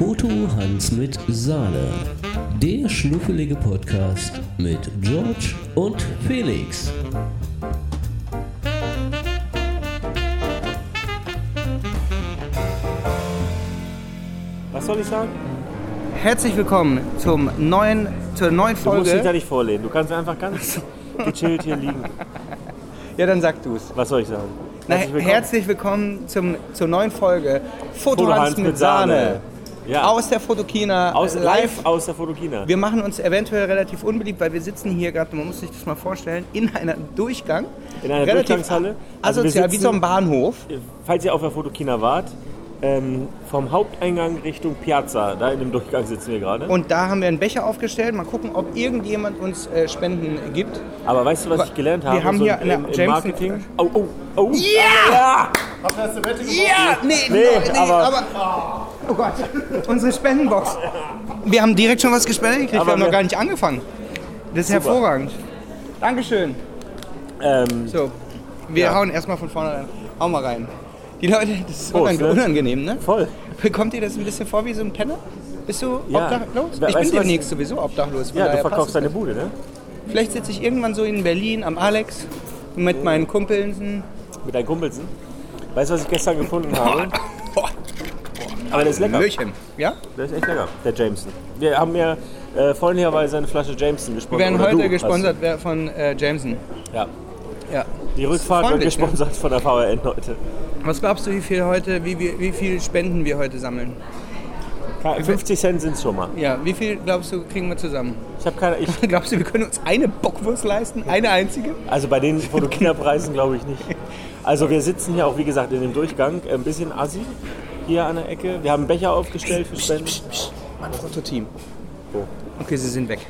Foto Hans mit Sahne. Der schnuffelige Podcast mit George und Felix. Was soll ich sagen? Herzlich willkommen zum neuen, zur neuen Du musst dich da Folge. nicht vorlehnen. Du kannst einfach ganz gechillt hier liegen. Ja, dann sag du's. Was soll ich sagen? Na, Herzlich willkommen. herzlich willkommen zum, zur neuen Folge Foto Foto Hans mit Sahne. Ja. Aus der Fotokina Aus, live. live aus der Fotokina. Wir machen uns eventuell relativ unbeliebt, weil wir sitzen hier gerade, man muss sich das mal vorstellen, in einer Durchgang. In einer relativ Durchgangshalle. Also Asozial, wie sitzen- so ein Bahnhof. Falls ihr auf der Fotokina wart, ähm, vom Haupteingang Richtung Piazza, da in dem Durchgang sitzen wir gerade. Und da haben wir einen Becher aufgestellt. Mal gucken, ob irgendjemand uns äh, Spenden gibt. Aber weißt du, was ich gelernt Wir habe? haben so hier im, eine im Jameson- Marketing? Oh, oh, oh. Ja! ja! Ja, nee, Nee, nee, aber- aber, Oh Gott, unsere Spendenbox. Wir haben direkt schon was gespendet gekriegt, wir haben noch wir- gar nicht angefangen. Das ist hervorragend. Dankeschön. Ähm, So, wir Ja. hauen erstmal von vorne rein. Hau mal rein. Die Leute, das ist Prost, unang ne? unangenehm, ne? voll. Kommt dir das ein bisschen vor wie so ein Penner? Bist du Ja. obdachlos? Ich weißt bin du was? demnächst sowieso obdachlos. Ja, du verkaufst deine. Bude, ne? Vielleicht sitze ich irgendwann so in Berlin am Alex mit meinen Kumpeln. Mit deinen Kumpelsen. Weißt du, was ich gestern gefunden habe? Aber der ist lecker. Möhrchen. Ja? Der ist echt lecker, der Jameson. Wir haben ja äh, freundlicherweise eine Flasche Jameson Wir gesponsert. werden Oder heute hast- gesponsert von äh, Jameson. Ja. Ja. Die Rückfahrt wird ne? gesponsert von der VRN heute. Was glaubst du, wie viel heute, wie, wie, wie viel Spenden wir heute sammeln? 50 Cent sind es schon mal. Ja, wie viel glaubst du, kriegen wir zusammen? Ich habe keine. Ich, Glaubst du, wir können uns eine Bockwurst leisten? Eine einzige? also bei den Fotokina-Preisen glaube ich nicht. Also wir sitzen hier auch, wie gesagt, in dem Durchgang. Ein bisschen assi hier an der Ecke. Wir haben einen Becher aufgestellt für Spenden. Mein Prototeam. Wo? Okay, sie sind weg.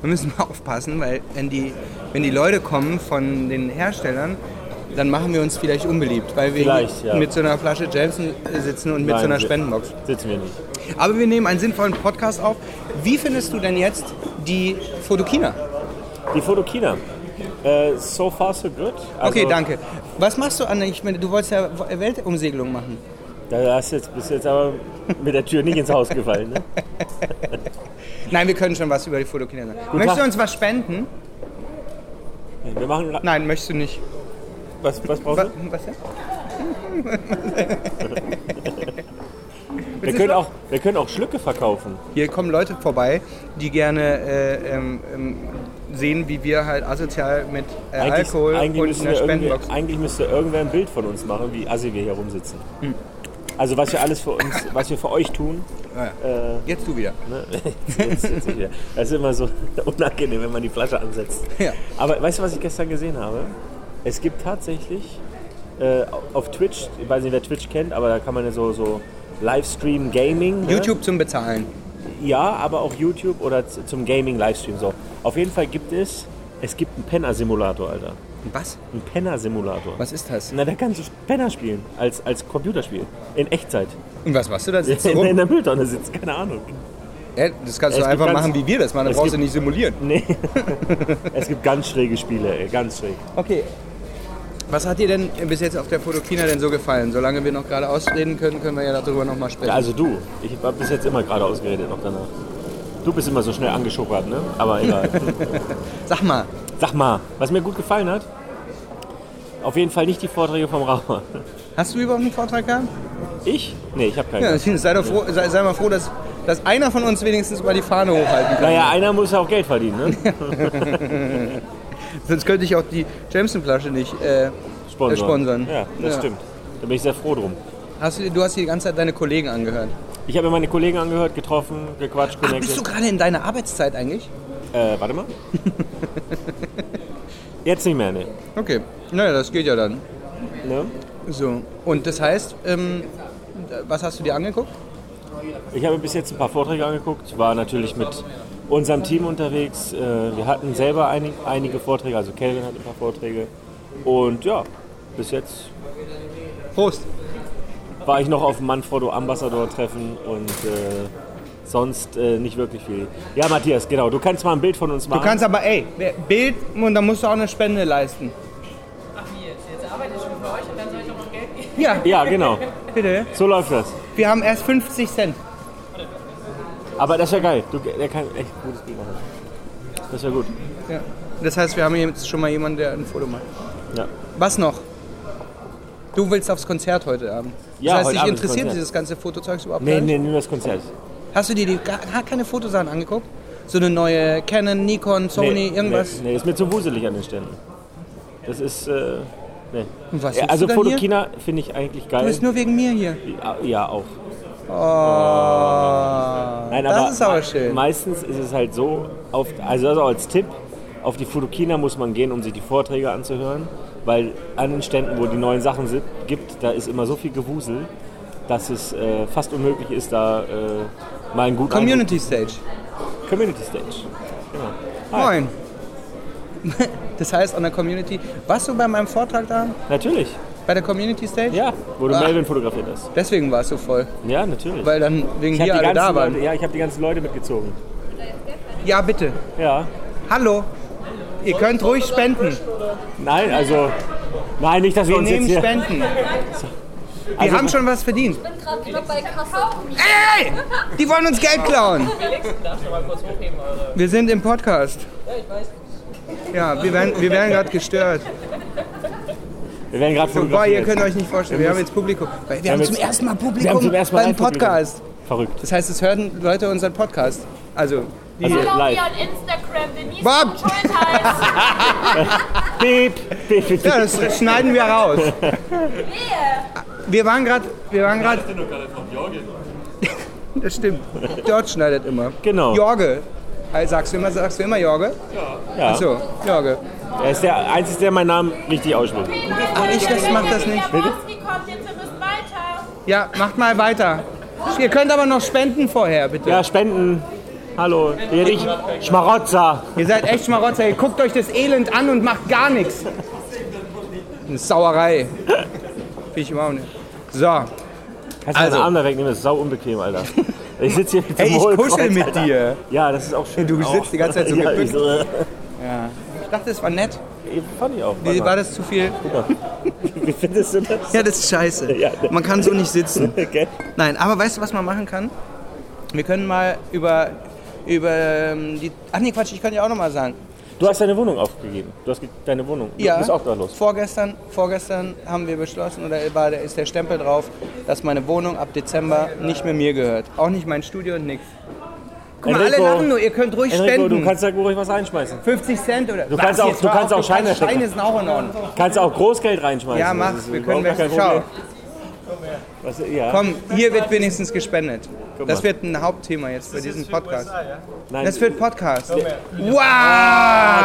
Wir müssen mal aufpassen, weil wenn die, wenn die Leute kommen von den Herstellern, dann machen wir uns vielleicht unbeliebt, weil wir ja. mit so einer Flasche Jameson sitzen und mit Nein, so einer Spendenbox. Sitzen wir nicht. Aber wir nehmen einen sinnvollen Podcast auf. Wie findest du denn jetzt die Fotokina? Die Fotokina. Äh, so far so good. Also, Okay, danke. Was machst du an? Ich meine, du wolltest ja Weltumsegelung machen. Da hast du jetzt, bist jetzt aber mit der Tür nicht ins Haus gefallen. Ne? Nein, wir können schon was über die Fotokina sagen. Möchtest du Tag. uns was spenden? Wir machen. Nein, möchtest du nicht. Was, was brauchst du? was denn? Wir können, auch, wir können auch Schlücke verkaufen. Hier kommen Leute vorbei, die gerne äh, ähm, ähm, sehen, wie wir halt asozial mit äh, Alkohol eigentlich, und einer Spendenbox. eigentlich müsste irgendwer ein Bild von uns machen, wie assi wir hier rumsitzen. Hm. Also was wir alles für uns, was wir für euch tun. Ja. Äh, Jetzt du wieder. ne? jetzt, jetzt wieder. Das ist immer so unangenehm, wenn man die Flasche ansetzt. Ja. Aber weißt du, was ich gestern gesehen habe? Es gibt tatsächlich äh, auf Twitch, ich weiß nicht, wer Twitch kennt, aber da kann man ja so, so Livestream Gaming. ne? YouTube zum Bezahlen. Ja, aber auch YouTube oder zum Gaming-Livestream. So. Auf jeden Fall gibt es, es gibt einen Penner-Simulator, Alter. Was? Ein Penner-Simulator. Was ist das? Na, da kannst du Penner spielen, als, als Computerspiel. In Echtzeit. Und was machst du da? Sitzt du In, in rum? der Mülltonne sitzt, keine Ahnung. Ja, das kannst du Es einfach machen, wie wir das machen. Da brauchst du gibt- nicht simulieren. Nee. es gibt ganz schräge Spiele, ey, ganz schräg. Okay. Was hat dir denn bis jetzt auf der Fotokina denn so gefallen? Solange wir noch gerade ausreden können, können wir ja darüber noch mal sprechen. Ja, also du, ich habe bis jetzt immer gerade ausgeredet noch danach. Du bist immer so schnell angeschuppert, ne? Aber egal. Sag mal, Sag mal, was mir gut gefallen hat, auf jeden Fall nicht die Vorträge vom Raucher. Hast du überhaupt einen Vortrag gehabt? Ich? Nee, ich habe keinen. Ja, deswegen sei, doch froh, sei, sei mal froh, dass, dass einer von uns wenigstens mal die Fahne hochhalten kann. Naja, einer muss ja auch Geld verdienen, ne? Sonst könnte ich auch die Jameson-Flasche nicht äh, Sponsor. äh, sponsern. Ja, das Ja. stimmt. Da bin ich sehr froh drum. Hast du, du hast die ganze Zeit deine Kollegen angehört. Ich habe mir meine Kollegen angehört, getroffen, gequatscht, Ach, bist du connected. gerade in deiner Arbeitszeit eigentlich? Äh, warte mal. Jetzt nicht mehr, ne? Okay, naja, das geht ja dann. ne? So, und das heißt, ähm, was hast du dir angeguckt? Ich habe bis jetzt ein paar Vorträge angeguckt, war natürlich mit unserem Team unterwegs. Äh, Wir hatten selber einig, einige Vorträge, also Kelvin hat ein paar Vorträge. Und ja, bis jetzt Prost. war ich noch auf dem Manfrotto Ambassador Treffen und äh, sonst äh, nicht wirklich viel. Ja, Matthias, genau. Du kannst mal ein Bild von uns machen. Du kannst aber, ey, Bild und dann musst du auch eine Spende leisten. Ach wie jetzt? Jetzt arbeite ich schon für euch und dann soll ich auch noch Geld geben? Ja, Ja, genau. bitte. So läuft das. Wir haben erst 50 Cent. Aber das wäre geil. Du, der kann echt ein gutes Bild machen. Das wäre gut. Ja. Das heißt, wir haben jetzt schon mal jemanden, der ein Foto macht. Ja. Was noch? Du willst aufs Konzert heute Abend. Ja, das heißt, dich interessiert Konzert. dieses ganze Fotozeugs überhaupt Nee, nicht? nee, nur das Konzert. Hast du dir die gar, gar keine Fotosachen angeguckt? So eine neue Canon, Nikon, Sony, nee, irgendwas? Nee, nee, ist mir zu wuselig an den Ständen. Das ist, äh, nee. Und was also du? Fotokina finde ich eigentlich Du geil. bist nur wegen mir hier. Ja, ja, auch. Oh, Nein, das aber ist aber schön. meistens ist es halt so, auf, also, also als Tipp, auf die Fotokina muss man gehen, um sich die Vorträge anzuhören, weil an den Ständen, wo die neuen Sachen sind, gibt, da ist immer so viel Gewusel, dass es äh, fast unmöglich ist, da äh, mal einen guten Community Stage. Community Stage. Genau. Hi. Moin. Das heißt, an der Community. Warst du bei meinem Vortrag da? Natürlich, Bei der Community Stage? ja, wo du Ah. Melvin fotografiert hast. Deswegen warst du voll. Ja, natürlich. Weil dann wegen ich dir alle da waren. Leute, ja, ich habe die ganzen Leute mitgezogen. Ja, bitte. Ja. Hallo. Ihr könnt ruhig spenden. Nein, also, nein, nicht, dass wir Wir uns jetzt nehmen hier... Spenden. Wir Also- haben schon was verdient. Ich bin gerade knapp bei Kasse. Ey! Die wollen uns Geld klauen. Wir sind im Podcast. Ja, ich weiß. Ja, wir werden, wir werden gerade gestört. Wir werden gerade So, boah, ihr könnt euch nicht vorstellen, wir haben jetzt Publikum. Wir, wir haben jetzt- zum ersten Mal Publikum wir haben zum ersten Mal beim ein Publikum. Podcast. Verrückt. Das heißt, es hören Leute unseren Podcast. Also, die Also Follow live. me on Instagram, Denise Bob! Piep, piep, piep. ja, das schneiden wir raus. Wehe. Wir waren gerade, wir waren gerade. Das stimmt. Dort schneidet immer. Genau. Jorge. Sagst du immer, sagst du immer Jorge? Ja. Achso, Jorge. Er ist der Einzige, der meinen Namen richtig ausspricht. Ach, ich das mach das nicht. Ihr weiter. Ja, macht mal weiter. Ihr könnt aber noch spenden vorher, bitte. Ja, Spenden. Hallo. Hier nicht Schmarotzer. Ihr seid echt Schmarotzer. Ihr guckt euch das Elend an und macht gar nichts. Eine Sauerei. Finde ich überhaupt nicht. So. Kannst du Also. deinen Arm da wegnehmen? Das ist sau unbequem, Alter. Ich sitze hier mit Hey, ich kuschel mit Alter. dir. Ja, das ist auch schön. Du sitzt die ganze Zeit so ja, gebückt. ich so, äh, Ich dachte, es war nett. Fand ich auch. Wie, war das zu viel? Wie findest du das? Ja, das ist scheiße. Ja. Man kann so nicht sitzen. Okay. Nein, aber weißt du, was man machen kann? Wir können mal über, über ähm, die... Ach nee, Quatsch, ich kann ja auch noch mal sagen. Du hast deine Wohnung aufgegeben. Du hast deine Wohnung. Du Ja, bist auch da los. Vorgestern, vorgestern haben wir beschlossen, oder war, ist der Stempel drauf, dass meine Wohnung ab Dezember nicht mehr mir gehört. Auch nicht mein Studio und nix. Guck mal, alle Enrico, lachen nur, ihr könnt ruhig Enrico, spenden. du kannst da ruhig was reinschmeißen. 50 Cent oder... Du kannst auch- du kannst auch Scheine Scheine sind auch in Ordnung. Kannst auch Großgeld reinschmeißen. Ja, mach, wir können kein Schau. Was, ja. komm, hier wird wenigstens gespendet. Das wird ein Hauptthema jetzt für diesen Podcast. Nein, Das wird Podcast. Wow!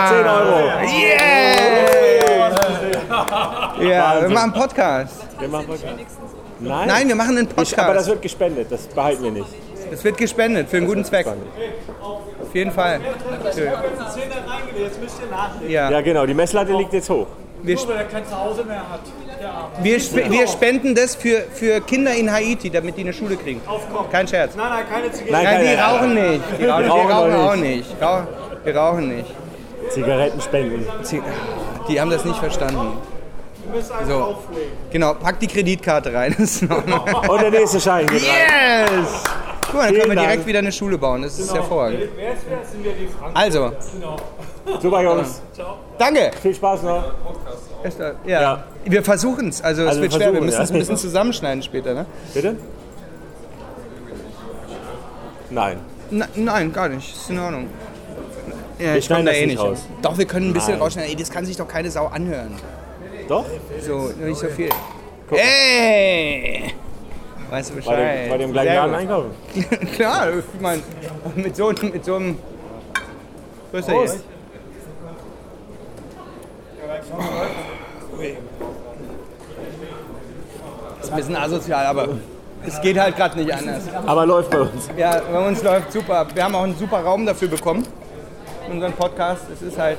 10 Euro. Yeah! Ja, wir machen Podcast. Wir machen Podcast. Nein, Nein, wir machen einen ich, aber das Podcast. wird gespendet. Das behalten wir nicht. Das wird gespendet für einen guten Zweck. Auf jeden Fall. Ja. Ja, genau. Die Messlatte liegt jetzt hoch. Wir, sp- wir, sp wir spenden das für, für Kinder in Haiti, damit die eine Schule kriegen. Kein Scherz. Nein, nein, keine Zigaretten. Nein, Nein, die rauchen nicht. Die rauchen, wir rauchen auch nicht. Wir rauchen nicht. Zigaretten spenden. Die haben das nicht verstanden. So. Genau, pack die Kreditkarte rein. Und der nächste Schein geht rein. Yes! Guck mal, dann können wir direkt wieder eine Schule bauen. Das ist hervorragend. Also, Super, Jungs. danke. Viel Spaß noch. Da- Ja. Ja. Wir versuchen es. Also, es Also wir wird schwer. Wir müssen es ja. ein bisschen zusammenschneiden später. Ne? Bitte? Nein. Na, nein, gar nicht. Ist in Ordnung. Ja, Wir ich komm schneiden da eh nicht raus. Doch, wir können ein bisschen Nein. rausschneiden. Ey, das kann sich doch keine Sau anhören. Doch? So, nicht so viel. Ey! Weißt du Bei dem, Bescheid? bei dem gleichen Laden einkaufen. Klar, ich meine, mit so, mit so einem. Grüß dich. Prost. Ist ein bisschen asozial, aber es geht halt gerade nicht anders. Aber läuft bei uns. Ja, bei uns läuft super. Wir haben auch einen super Raum dafür bekommen. Unseren Podcast. Es ist halt.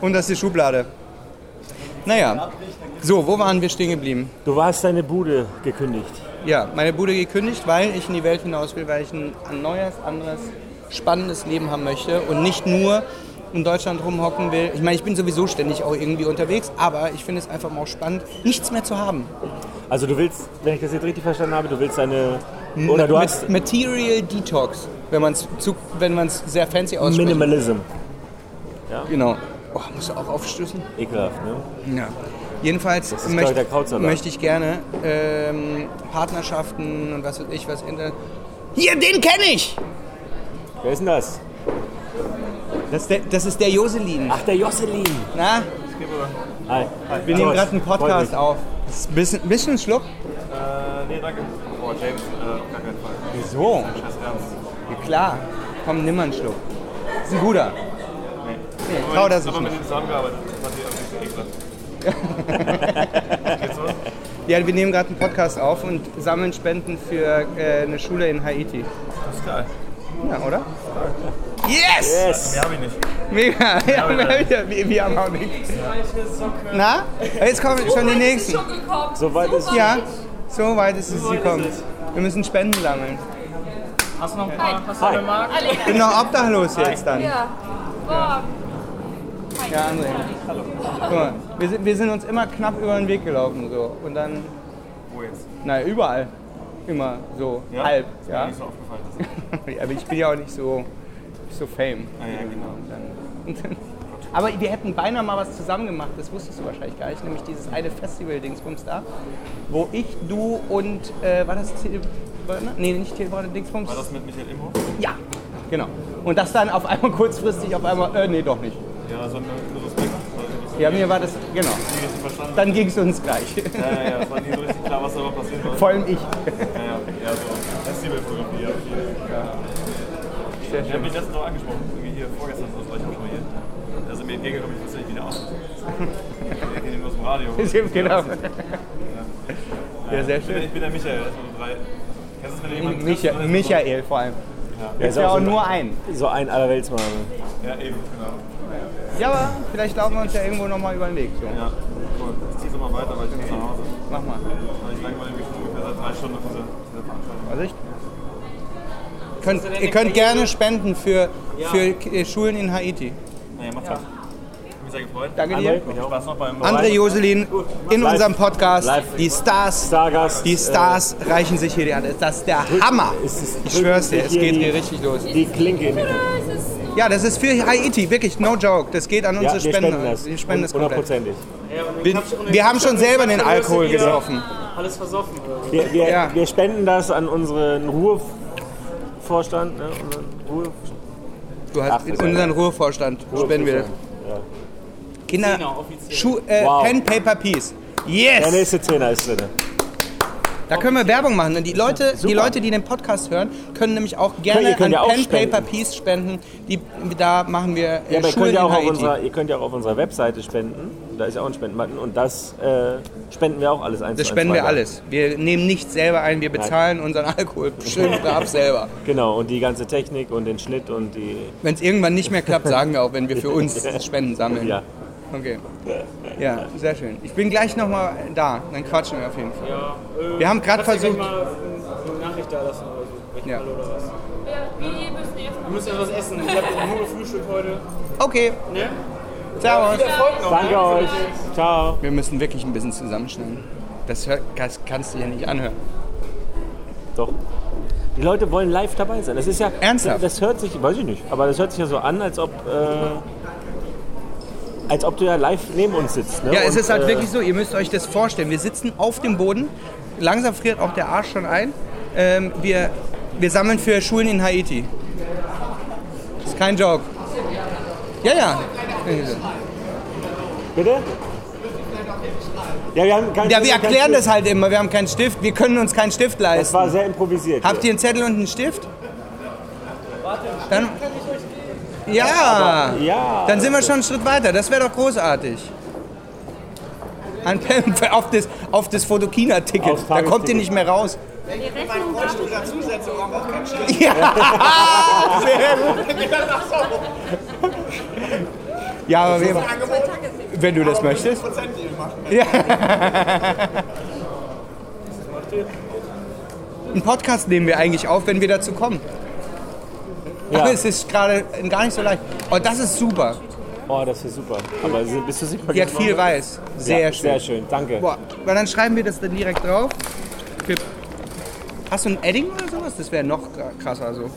Und das ist die Schublade. Naja. So, wo waren wir stehen geblieben? Du hast deine Bude gekündigt. Ja, meine Bude gekündigt, weil ich in die Welt hinaus will, weil ich ein neues, anderes, spannendes Leben haben möchte und nicht nur in Deutschland rumhocken will. Ich meine, ich bin sowieso ständig auch irgendwie unterwegs, aber ich finde es einfach mal auch spannend, nichts mehr zu haben. Also du willst, wenn ich das jetzt richtig verstanden habe, du willst deine Oder du hast Material Detox, wenn man es wenn man's sehr fancy ausspricht. Minimalism. Genau. Oh, musst du auch aufstößen? Ekelhaft, ne? Ja. Jedenfalls ich, möchte, ich gerne ähm, Partnerschaften und was weiß ich, was Inter Hier, den kenne ich! Wer ist denn das? Das ist der, das ist der Joselin. Ach, der Josselin. Na, Hi. wir nehmen gerade einen Podcast auf. Ist ein bisschen, bisschen ein Schluck. Äh, nee, danke. Boah, James, äh, auf gar keinen Fall. Wieso? Scheiß Ernst. Ja, klar. Komm, nimm mal einen Schluck. Das ist ein guter. Nee, trau das nicht. mit dem zusammengearbeitet. Das ich irgendwie. Geht's so? Ja, wir nehmen gerade einen Podcast auf und sammeln Spenden für äh, eine Schule in Haiti. Das ist geil. Ja, oder? Yes! Yes. Mehr hab ich nicht. Mega! Ja, wir, wir, wir haben auch nichts. Na? Jetzt kommen schon die nächsten. So weit ist Ja, so weit ist es gekommen. Wir müssen Spenden sammeln. Hast du noch ein paar? Hast du Hi. eine Mark? Ich bin noch obdachlos jetzt dann. Ja. Boah. Ja, André. Guck mal, wir sind, wir sind uns immer knapp über den Weg gelaufen so. Und dann, Wo jetzt? naja, überall. Immer so Ja? halb. Ist mir Ja? nicht so aufgefallen. Aber ich bin ja auch nicht so, nicht so fame. Ah, ja, genau. Aber wir hätten beinahe mal was zusammen gemacht, das wusstest du wahrscheinlich gar nicht, nämlich dieses eine Festival-Dingsbums da, wo ich, du und, äh, war das Brönner? Nee, nicht Till Brönner, Dingsbums. War das mit Michael Imhoff? Ja, genau. Und das dann auf einmal kurzfristig, auf einmal, äh, nee, doch nicht. Ja, so ein Ja, mir war das, genau. war. Dann ging es uns gleich. Ja, ja, ja. Es war nie so richtig klar, was da passieren soll. Vor allem ich. Ja, ja. Ja, so Festivalfotografie. Ja, viel. Sehr Ich habe schön. mich letztens noch angesprochen. Irgendwie hier vorgestern, das war ich auch schon mal hier. Also mir entgegengekommen, ich wusste nicht, wie der aussieht. Ich kenne ihn nur aus dem Radio. genau. Ja, sehr Ich bin, schön. ich bin der Michael, erstmal drei. Kennst du es, wenn du jemanden triffst, Micha ist es Michael vor allem. Der Ist ja auch so, nur ein. so ein Allerweltsmann. Ja, eben, genau. Ja, aber vielleicht laufen wir uns ja irgendwo nochmal über den Weg. So. Ja, cool. Ich zieh's nochmal weiter, weil ich muss nach Hause. Mach mal. Ich langweile mich schon ungefähr seit drei Stunden auf diese, diese Veranstaltung. Vorsicht. Könnt, ihr könnt gerne spenden für, für äh, Schulen in Haiti. Naja, macht's ja. Ich bin sehr gefreut. Danke André, dir. mich auch. Spaß noch beim André Joselin in Live. unserem Podcast. Live. Die Stars, Stargast. die Stars reichen sich hier die Hand. Das ist der Hammer. ist es- Ich schwör's dir, es geht hier richtig los. Äh, die Klinke in die Ja, das ist für Haiti, wirklich, no joke. Das geht an Ja, unsere wir Spender. spenden das. Wir spenden das komplett. Hundertprozentig. Wir, wir haben schon selber den Alkohol gesoffen. Alles versoffen. Wir, wir, Ja. wir spenden das an unseren Ruhevorstand. Ne? Unseren Ruhe Du hast ist unseren Ruhevorstand spenden wir. Ja. Kinder. Schu äh, Wow. Pen, Paper, Peace. Der Yes! nächste Zehner ist drin. Da können wir Werbung machen. Und die Leute, die. Leute, die den Podcast hören, können nämlich auch gerne an ja Pen, spenden. Paper, Peace spenden. Die, da machen wir äh, Ja, aber ihr könnt, ja auch auf unserer, ihr könnt ja auch auf unserer Webseite spenden. Da ist ja auch ein Spendenbutton. Und das äh, spenden wir auch alles eins Das spenden wir alles. Wir nehmen nichts selber ein, wir bezahlen unseren Alkohol schön brav selber. Genau, und die ganze Technik und den Schnitt und die. Wenn es irgendwann nicht mehr klappt, sagen wir auch, wenn wir für uns Spenden sammeln. Ja. Okay. Ja, sehr schön. Ich bin gleich nochmal da, dann quatschen wir auf jeden Fall. Ja, äh, Wir haben gerade versucht. gleich mal eine Nachricht da lassen oder so. Ja. Oder was. Wir, wir müssen erstmal. Wir müssen etwas essen. Ich habe nur gefrühstückt heute. Okay, Ne? Erfolg noch. Danke ne? euch. Ciao. Wir müssen wirklich ein bisschen zusammenschneiden. Das, hört, das kannst du ja nicht anhören. Doch. Die Leute wollen live dabei sein. Das ist ja. Ernsthaft? Das hört sich, weiß ich nicht, aber das hört sich ja so an, als ob. Äh, als ob du ja live neben uns sitzt. Ne? Ja, es Und, ist halt äh, wirklich so, ihr müsst euch das vorstellen. Wir sitzen auf dem Boden, langsam friert auch der Arsch schon ein. Ähm, wir, wir sammeln für Schulen in Haiti. Das ist kein Joke. Ja, ja. Bitte? Ja, wir haben kein Ja, wir erklären das halt immer. Wir haben keinen Stift. Wir können uns keinen Stift Das war leisten. sehr improvisiert. Habt ihr einen Zettel und einen Stift? Dann, ja, Ja. dann sind wir schon einen Schritt weiter. Das wäre doch großartig. Ein auf das, auf das Fotokina-Ticket. Da kommt ihr nicht mehr raus. Die Rechnung Ja, sehr gut. Ja, aber wir, wenn du das möchtest. Ja. Einen Podcast nehmen wir eigentlich auf, wenn wir dazu kommen. Ja. Aber es ist gerade gar nicht so leicht. Oh, das ist super. Oh, das ist super. Aber bist du sicher? Die hat viel weiß. Sehr ja, schön. Sehr schön, danke. Boah, weil dann schreiben wir das dann direkt drauf. Hast du ein Edding oder sowas, das wäre noch krasser so.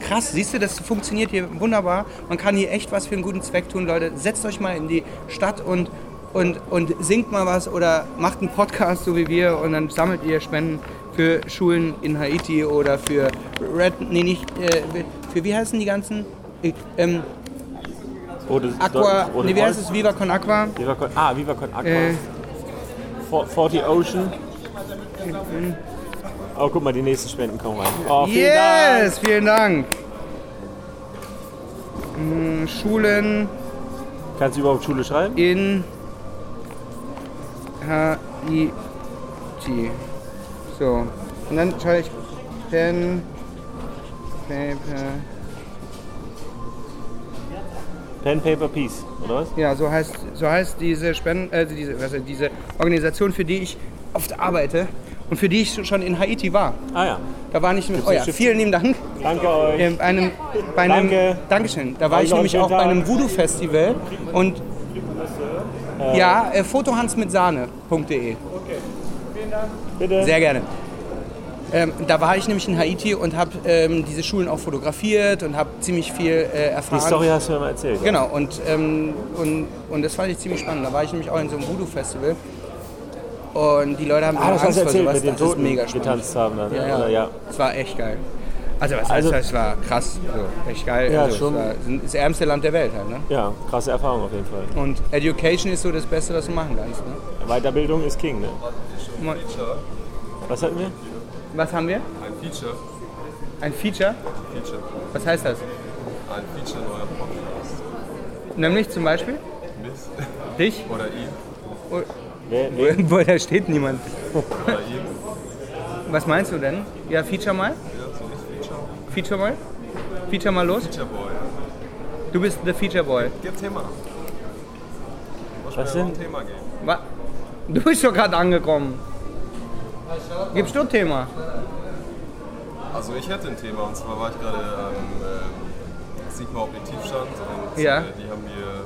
Krass, siehst du, das funktioniert hier wunderbar. Man kann hier echt was für einen guten Zweck tun, Leute. Setzt euch mal in die Stadt und, und, und singt mal was oder macht einen Podcast, so wie wir, und dann sammelt ihr Spenden für Schulen in Haiti oder für Red, nee, nicht, äh, für wie heißen die ganzen? Äh, ähm, Rote, Aqua, Rote nee, wie heißt es? Viva Con Aqua. Viva Con, ah, Viva Con Aqua. Äh, For- 40 Ocean. Oh, guck mal, die nächsten Spenden kommen rein. Oh, vielen yes, vielen Dank. Hm, Schulen Dank. Kannst du überhaupt Schule schreiben? in Haiti. So, und dann schaue ich Pen, Paper. Pen, Paper, Peace, oder was? Ja, so heißt, so heißt diese, Spenden, äh, diese, was, heißt, diese Organisation, für die ich oft arbeite und für die ich schon in Haiti war. Ah ja. Da war ich mit. Gibt's Oh ja, vielen lieben Dank. Danke euch. Bei einem, bei einem, Danke. Dankeschön. Da war Euch ich noch einen nämlich auch schönen bei einem. Voodoo-Festival und ja, äh, fotohansmitsahne.de. Bitte. Sehr gerne. Ähm, da war ich nämlich in Haiti und habe ähm, diese Schulen auch fotografiert und habe ziemlich viel äh, erfahren. Die Story hast du mir mal erzählt. Genau, und, ähm, und, und das fand ich ziemlich spannend. Da war ich nämlich auch in so einem Voodoo-Festival. Und die Leute haben Ah, Angst vor erzählt, sowas. mit den das ist Toten mega spannend. getanzt haben. Dann, Ja, ja. Ja. Es war echt geil. Also, was Also- heißt das? War krass. So, echt geil. Ja, also, schon. Das ärmste Land der Welt halt. Ne? ja, krasse Erfahrung auf jeden Fall. Und Education ist so das Beste, was du machen kannst. Ne? Weiterbildung ist King, ne? Mal- Was hatten wir? Was haben wir? Ein Feature. Ein Feature? Feature. Was heißt das? Ein Feature neuer Podcast. Nämlich zum Beispiel Miss dich? oder ihn Oh, Wer, wer? Wo, da steht niemand. oder ihn. Was meinst du denn? Ja, Feature mal? Ja, Feature. Feature mal? Feature mal los? Feature Boy. Du bist the Feature Boy. Gib Thema. Was mir ein Thema geben. Was? Du bist doch gerade angekommen. Gibst du ein Thema? Also ich hätte ein Thema und zwar war ich gerade am ähm, Sigma Objektivstand und Ja. äh, die haben hier,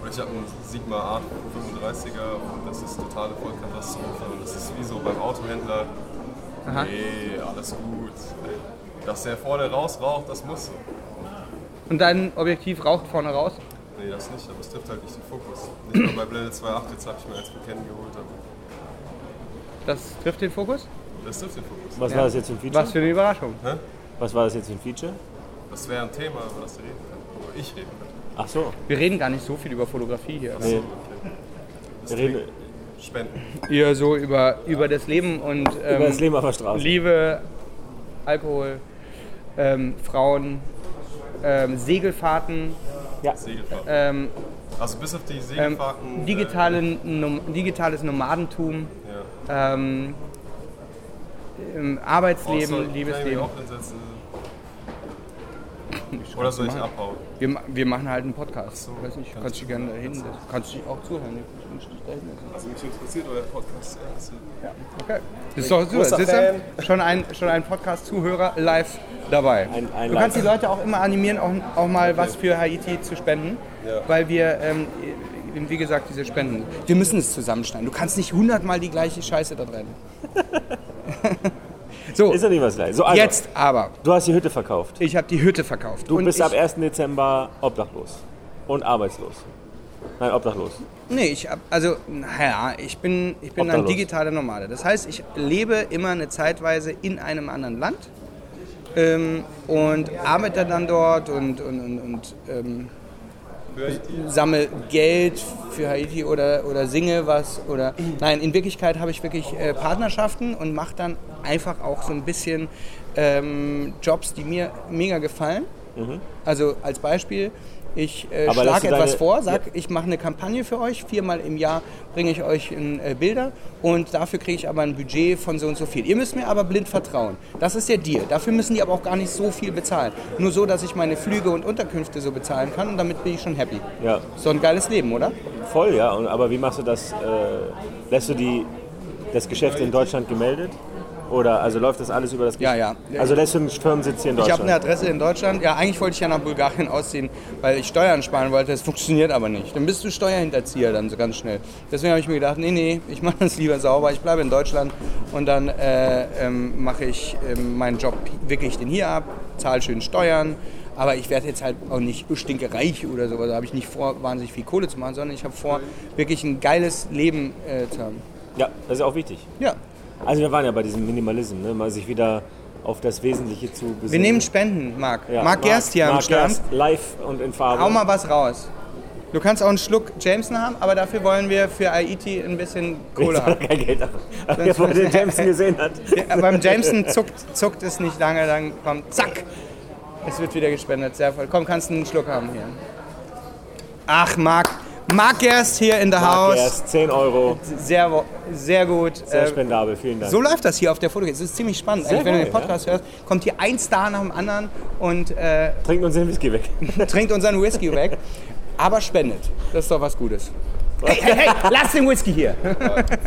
oder ich habe einen Sigma Art 35er und das ist totale Vollkatastrophe und das ist wie so beim Autohändler. Aha. Nee, alles gut. Dass der vorne raus raucht, das muss so. Und dein Objektiv raucht vorne raus? Nee, das nicht, aber es trifft halt nicht den Fokus. Nicht mal bei Blende 2.8, jetzt habe ich mir eins von Canon geholt, aber Das trifft den Fokus? das trifft den Fokus. Was Ja. war das jetzt für ein Feature? Was für eine Überraschung. Hä? Was war das jetzt für ein Feature? Das wäre ein Thema, über das wir reden können. Wo ich reden könnte. Ach so. Wir reden gar nicht so viel über Fotografie hier. Nee. Wir reden Spenden. Eher so über, über das Leben und ähm, über das Leben auf der Straße. Liebe, Alkohol, ähm, Frauen, ähm, Segelfahrten, Segelfahrt. ähm, Also bis auf die ähm, Segelfahrten. digitale, Nom digitales Nomadentum, Äh, ja. ähm, Arbeitsleben, mich Liebesleben. Oder soll ich abhauen? Wir, wir machen halt einen Podcast. so. Weiß nicht, kannst du gerne da hinsetzen. Kannst dich auch zuhören. Ich wünsche dich da hinsetzen. Also mich interessiert euer Podcast. Ja, Okay. Das ist doch super. Großer du? Schon ein, schon ein Podcast-Zuhörer live dabei. Ein- ein du kannst die Live. Leute auch immer animieren, auch, auch mal was für Haiti zu spenden. Ja. Weil wir, ähm, wie gesagt, diese Spenden. Wir müssen es zusammenschneiden. Du kannst nicht hundertmal die gleiche Scheiße da drin. so, Ist ja nicht was gleich. So, also, jetzt aber. Du hast die Hütte verkauft. Ich habe die Hütte verkauft. Du Und bist ab 1. Dezember obdachlos. Und arbeitslos. Nein, obdachlos. Nee, ich hab, also, naja, ich bin, ich bin ein digitaler Nomade. Das heißt, ich lebe immer eine Zeitweise in einem anderen Land ähm, und arbeite dann dort und, und, und, und ähm, sammle Geld für Haiti oder, oder singe was. Oder, nein, in Wirklichkeit habe ich wirklich äh, Partnerschaften und mache dann einfach auch so ein bisschen ähm, Jobs, die mir mega gefallen. Also als Beispiel, ich äh, schlage etwas vor, sag, Ja. ich mache eine Kampagne für euch, viermal im Jahr bringe ich euch in, äh, Bilder und dafür kriege ich aber ein Budget von so und so viel. Ihr müsst mir aber blind vertrauen. Das ist der Deal. Dafür müssen die aber auch gar nicht so viel bezahlen. Nur so, dass ich meine Flüge und Unterkünfte so bezahlen kann und damit bin ich schon happy. Ja, So ein geiles Leben, oder? voll, ja. Und, aber wie machst du das? Äh, lässt du die, das Geschäft in Deutschland gemeldet? Oder also läuft das alles über das Ja, ja. Also lässt du einen Firmensitz hier in Ich habe Deutschland? eine Adresse in Deutschland. Ja, eigentlich wollte ich ja nach Bulgarien ausziehen, weil ich Steuern sparen wollte. Das funktioniert aber nicht. Dann bist du Steuerhinterzieher dann so ganz schnell. Deswegen habe ich mir gedacht, nee, nee, ich mache das lieber sauber. Ich bleibe in Deutschland und dann äh, ähm, mache ich ähm, meinen Job wirklich den hier ab, zahle schön Steuern. Aber ich werde jetzt halt auch nicht stinkereich oder sowas. Da habe ich nicht vor, wahnsinnig viel Kohle zu machen, sondern ich habe vor, wirklich ein geiles Leben äh, zu haben. ja, das ist auch wichtig. Ja, Also wir waren ja bei diesem Minimalism, ne? mal sich wieder auf das Wesentliche zu besinnen. wir nehmen Spenden, Marc. ja, Marc Gerst hier am Marc Stand. Gerst, live und in Farbe. Hau mal was raus. Du kannst auch einen Schluck Jameson haben, aber dafür wollen wir für Haiti ein bisschen Kohle haben. Kein Geld. Aber wer vorher den Jameson gesehen hat. Ja, beim Jameson zuckt, zuckt es nicht lange, dann kommt zack. Es wird wieder gespendet, sehr voll. Komm, kannst du einen Schluck haben hier. Ach, Marc. Marc Gerst hier in der Marc Haus. Gerst, 10 Euro, Sehr, sehr gut. sehr Äh, spendabel, vielen Dank. so läuft das hier auf der Foto. Es ist ziemlich spannend. Eigentlich, wenn du geil, den Podcast hörst, kommt hier ein Star nach dem anderen und äh, Trinkt uns den Whisky weg. trinkt unseren Whisky weg, aber spendet. Das ist doch was Gutes. Hey, hey, hey, lass den Whisky hier.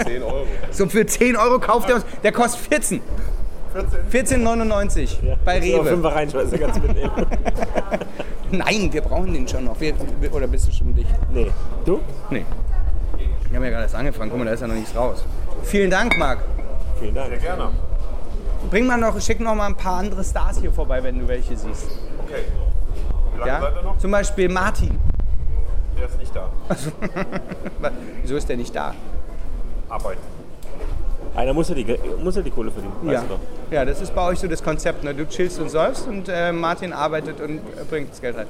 10 Euro. So für 10 Euro kauft er uns. Der kostet 14. 14,99 bei So, Rewe. Fünfer reinschmeißen, du mitnehmen. Nein, wir brauchen den schon noch. Wir, wir- oder bist du schon dicht? Nee. Du? Nee. Wir haben ja gerade erst angefangen. Guck mal, da ist ja noch nichts raus. Vielen Dank, Marc. Vielen Dank. Sehr gerne. Bring mal noch, schick noch mal ein paar andere Stars hier vorbei, wenn du welche siehst. Okay. Wie lange Ja? seid ihr noch? Zum Beispiel Martin. Der ist nicht da. Wieso ist der nicht da? Arbeiten. Einer muss ja die, muss ja die Kohle verdienen, weißt Ja. du doch. ja, das ist bei euch so das Konzept. Ne? Du chillst und säufst und äh, Martin arbeitet und äh, bringt das Geld rein.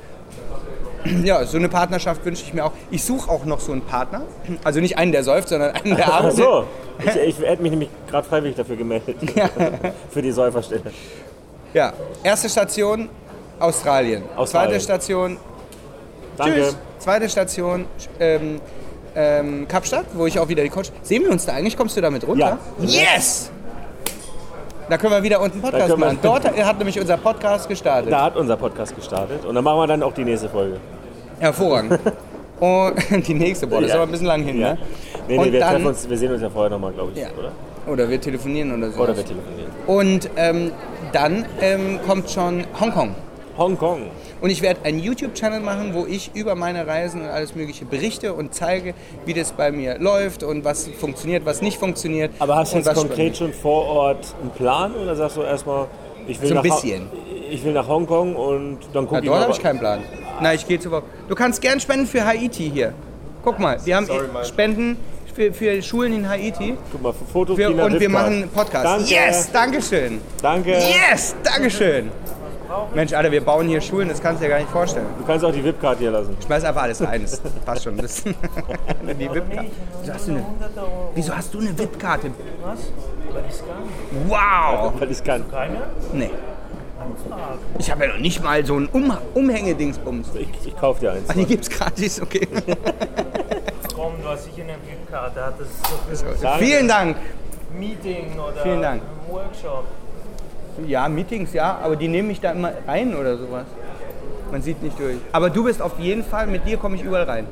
Ja, so eine Partnerschaft wünsche ich mir auch. Ich suche auch noch so einen Partner. Also nicht einen, der säuft, sondern einen, der Ach arbeitet. so, ich, ich hätte mich nämlich gerade freiwillig dafür gemeldet. Für die Säuferstelle. Ja, erste Station Australien. Australien. Zweite Station Danke. Tschüss. Zweite Station ähm, ähm, Kapstadt, wo ich auch wieder die Coach. Sehen wir uns da eigentlich? Kommst du da mit runter? Yes! Da können wir wieder unten Podcast machen. Dort hat nämlich unser Podcast gestartet. Da hat unser Podcast gestartet und dann machen wir dann auch die nächste Folge. Hervorragend. Und die nächste, boah, das ist Ja. aber ein bisschen lang hin, Ja. ne? Nee, Und nee, wir, dann- treffen uns, wir sehen uns ja vorher nochmal, glaube ich, Ja. oder? Oder wir telefonieren oder so. Oder wir telefonieren. Und ähm, dann ähm, kommt schon Hongkong. Hongkong. Und ich werde einen YouTube-Channel machen, wo ich über meine Reisen und alles Mögliche berichte und zeige, wie das bei mir läuft und was funktioniert, was nicht funktioniert. Aber hast du jetzt konkret schon vor Ort einen Plan oder sagst du erstmal, ich will, So ein bisschen. ich will nach Hongkong und dann gucke ich dort mal. habe ich keinen Plan. Na, ich gehe zu Woche. Du kannst gern spenden für Haiti hier. Guck mal, wir haben Sorry. Spenden für, für Schulen in Haiti. Guck mal, Foto Wir, China und wir machen einen Podcast. Danke. Yes, Dankeschön. Danke. Yes, Dankeschön. Mensch, Alter, wir bauen hier Schulen, das kannst du dir gar nicht vorstellen. Du kannst auch die VIP-Card hier lassen. Schmeiß einfach alles rein, das passt schon. Das, die VIP-Karte. Wieso hast du eine, wieso hast du eine VIP-Karte? Was? Weil ich nicht. Wow! Weil ich kann. Keine? Nee. Ich habe ja noch nicht mal so ein um Umhängedingsbums. Ich, ich kaufe dir eins. Ach, die gibt's gratis, okay. Komm, du hast sicher eine VIP-Karte. Vielen Dank. Meeting oder Vielen Dank. Workshop? Ja, Meetings, ja, aber die nehmen mich da immer rein oder sowas. Man sieht nicht durch. Aber du bist auf jeden Fall, mit dir komme ich überall rein.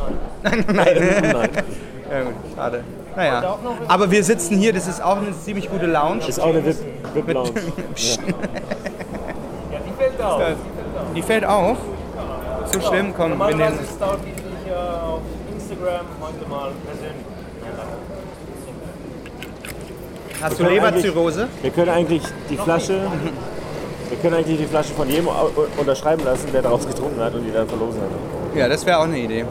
Nein, nein, nein. Nein. Ja, gut, schade. Naja, aber wir sitzen hier, das ist auch eine ziemlich gute Lounge. Ist auch eine VIP- VIP-Lounge. Ja, die fällt auf. Die fällt auf. So schlimm, komm, wir Normalerweise nehmen. ist es auch wirklich äh, auf Instagram heute mal persönlich. Hast du Leberzirrhose? Wir können eigentlich die Flasche. Wir können eigentlich die Flasche von jedem unterschreiben lassen, der daraus getrunken hat und die dann verlosen hat. Ja, das wäre auch eine Idee.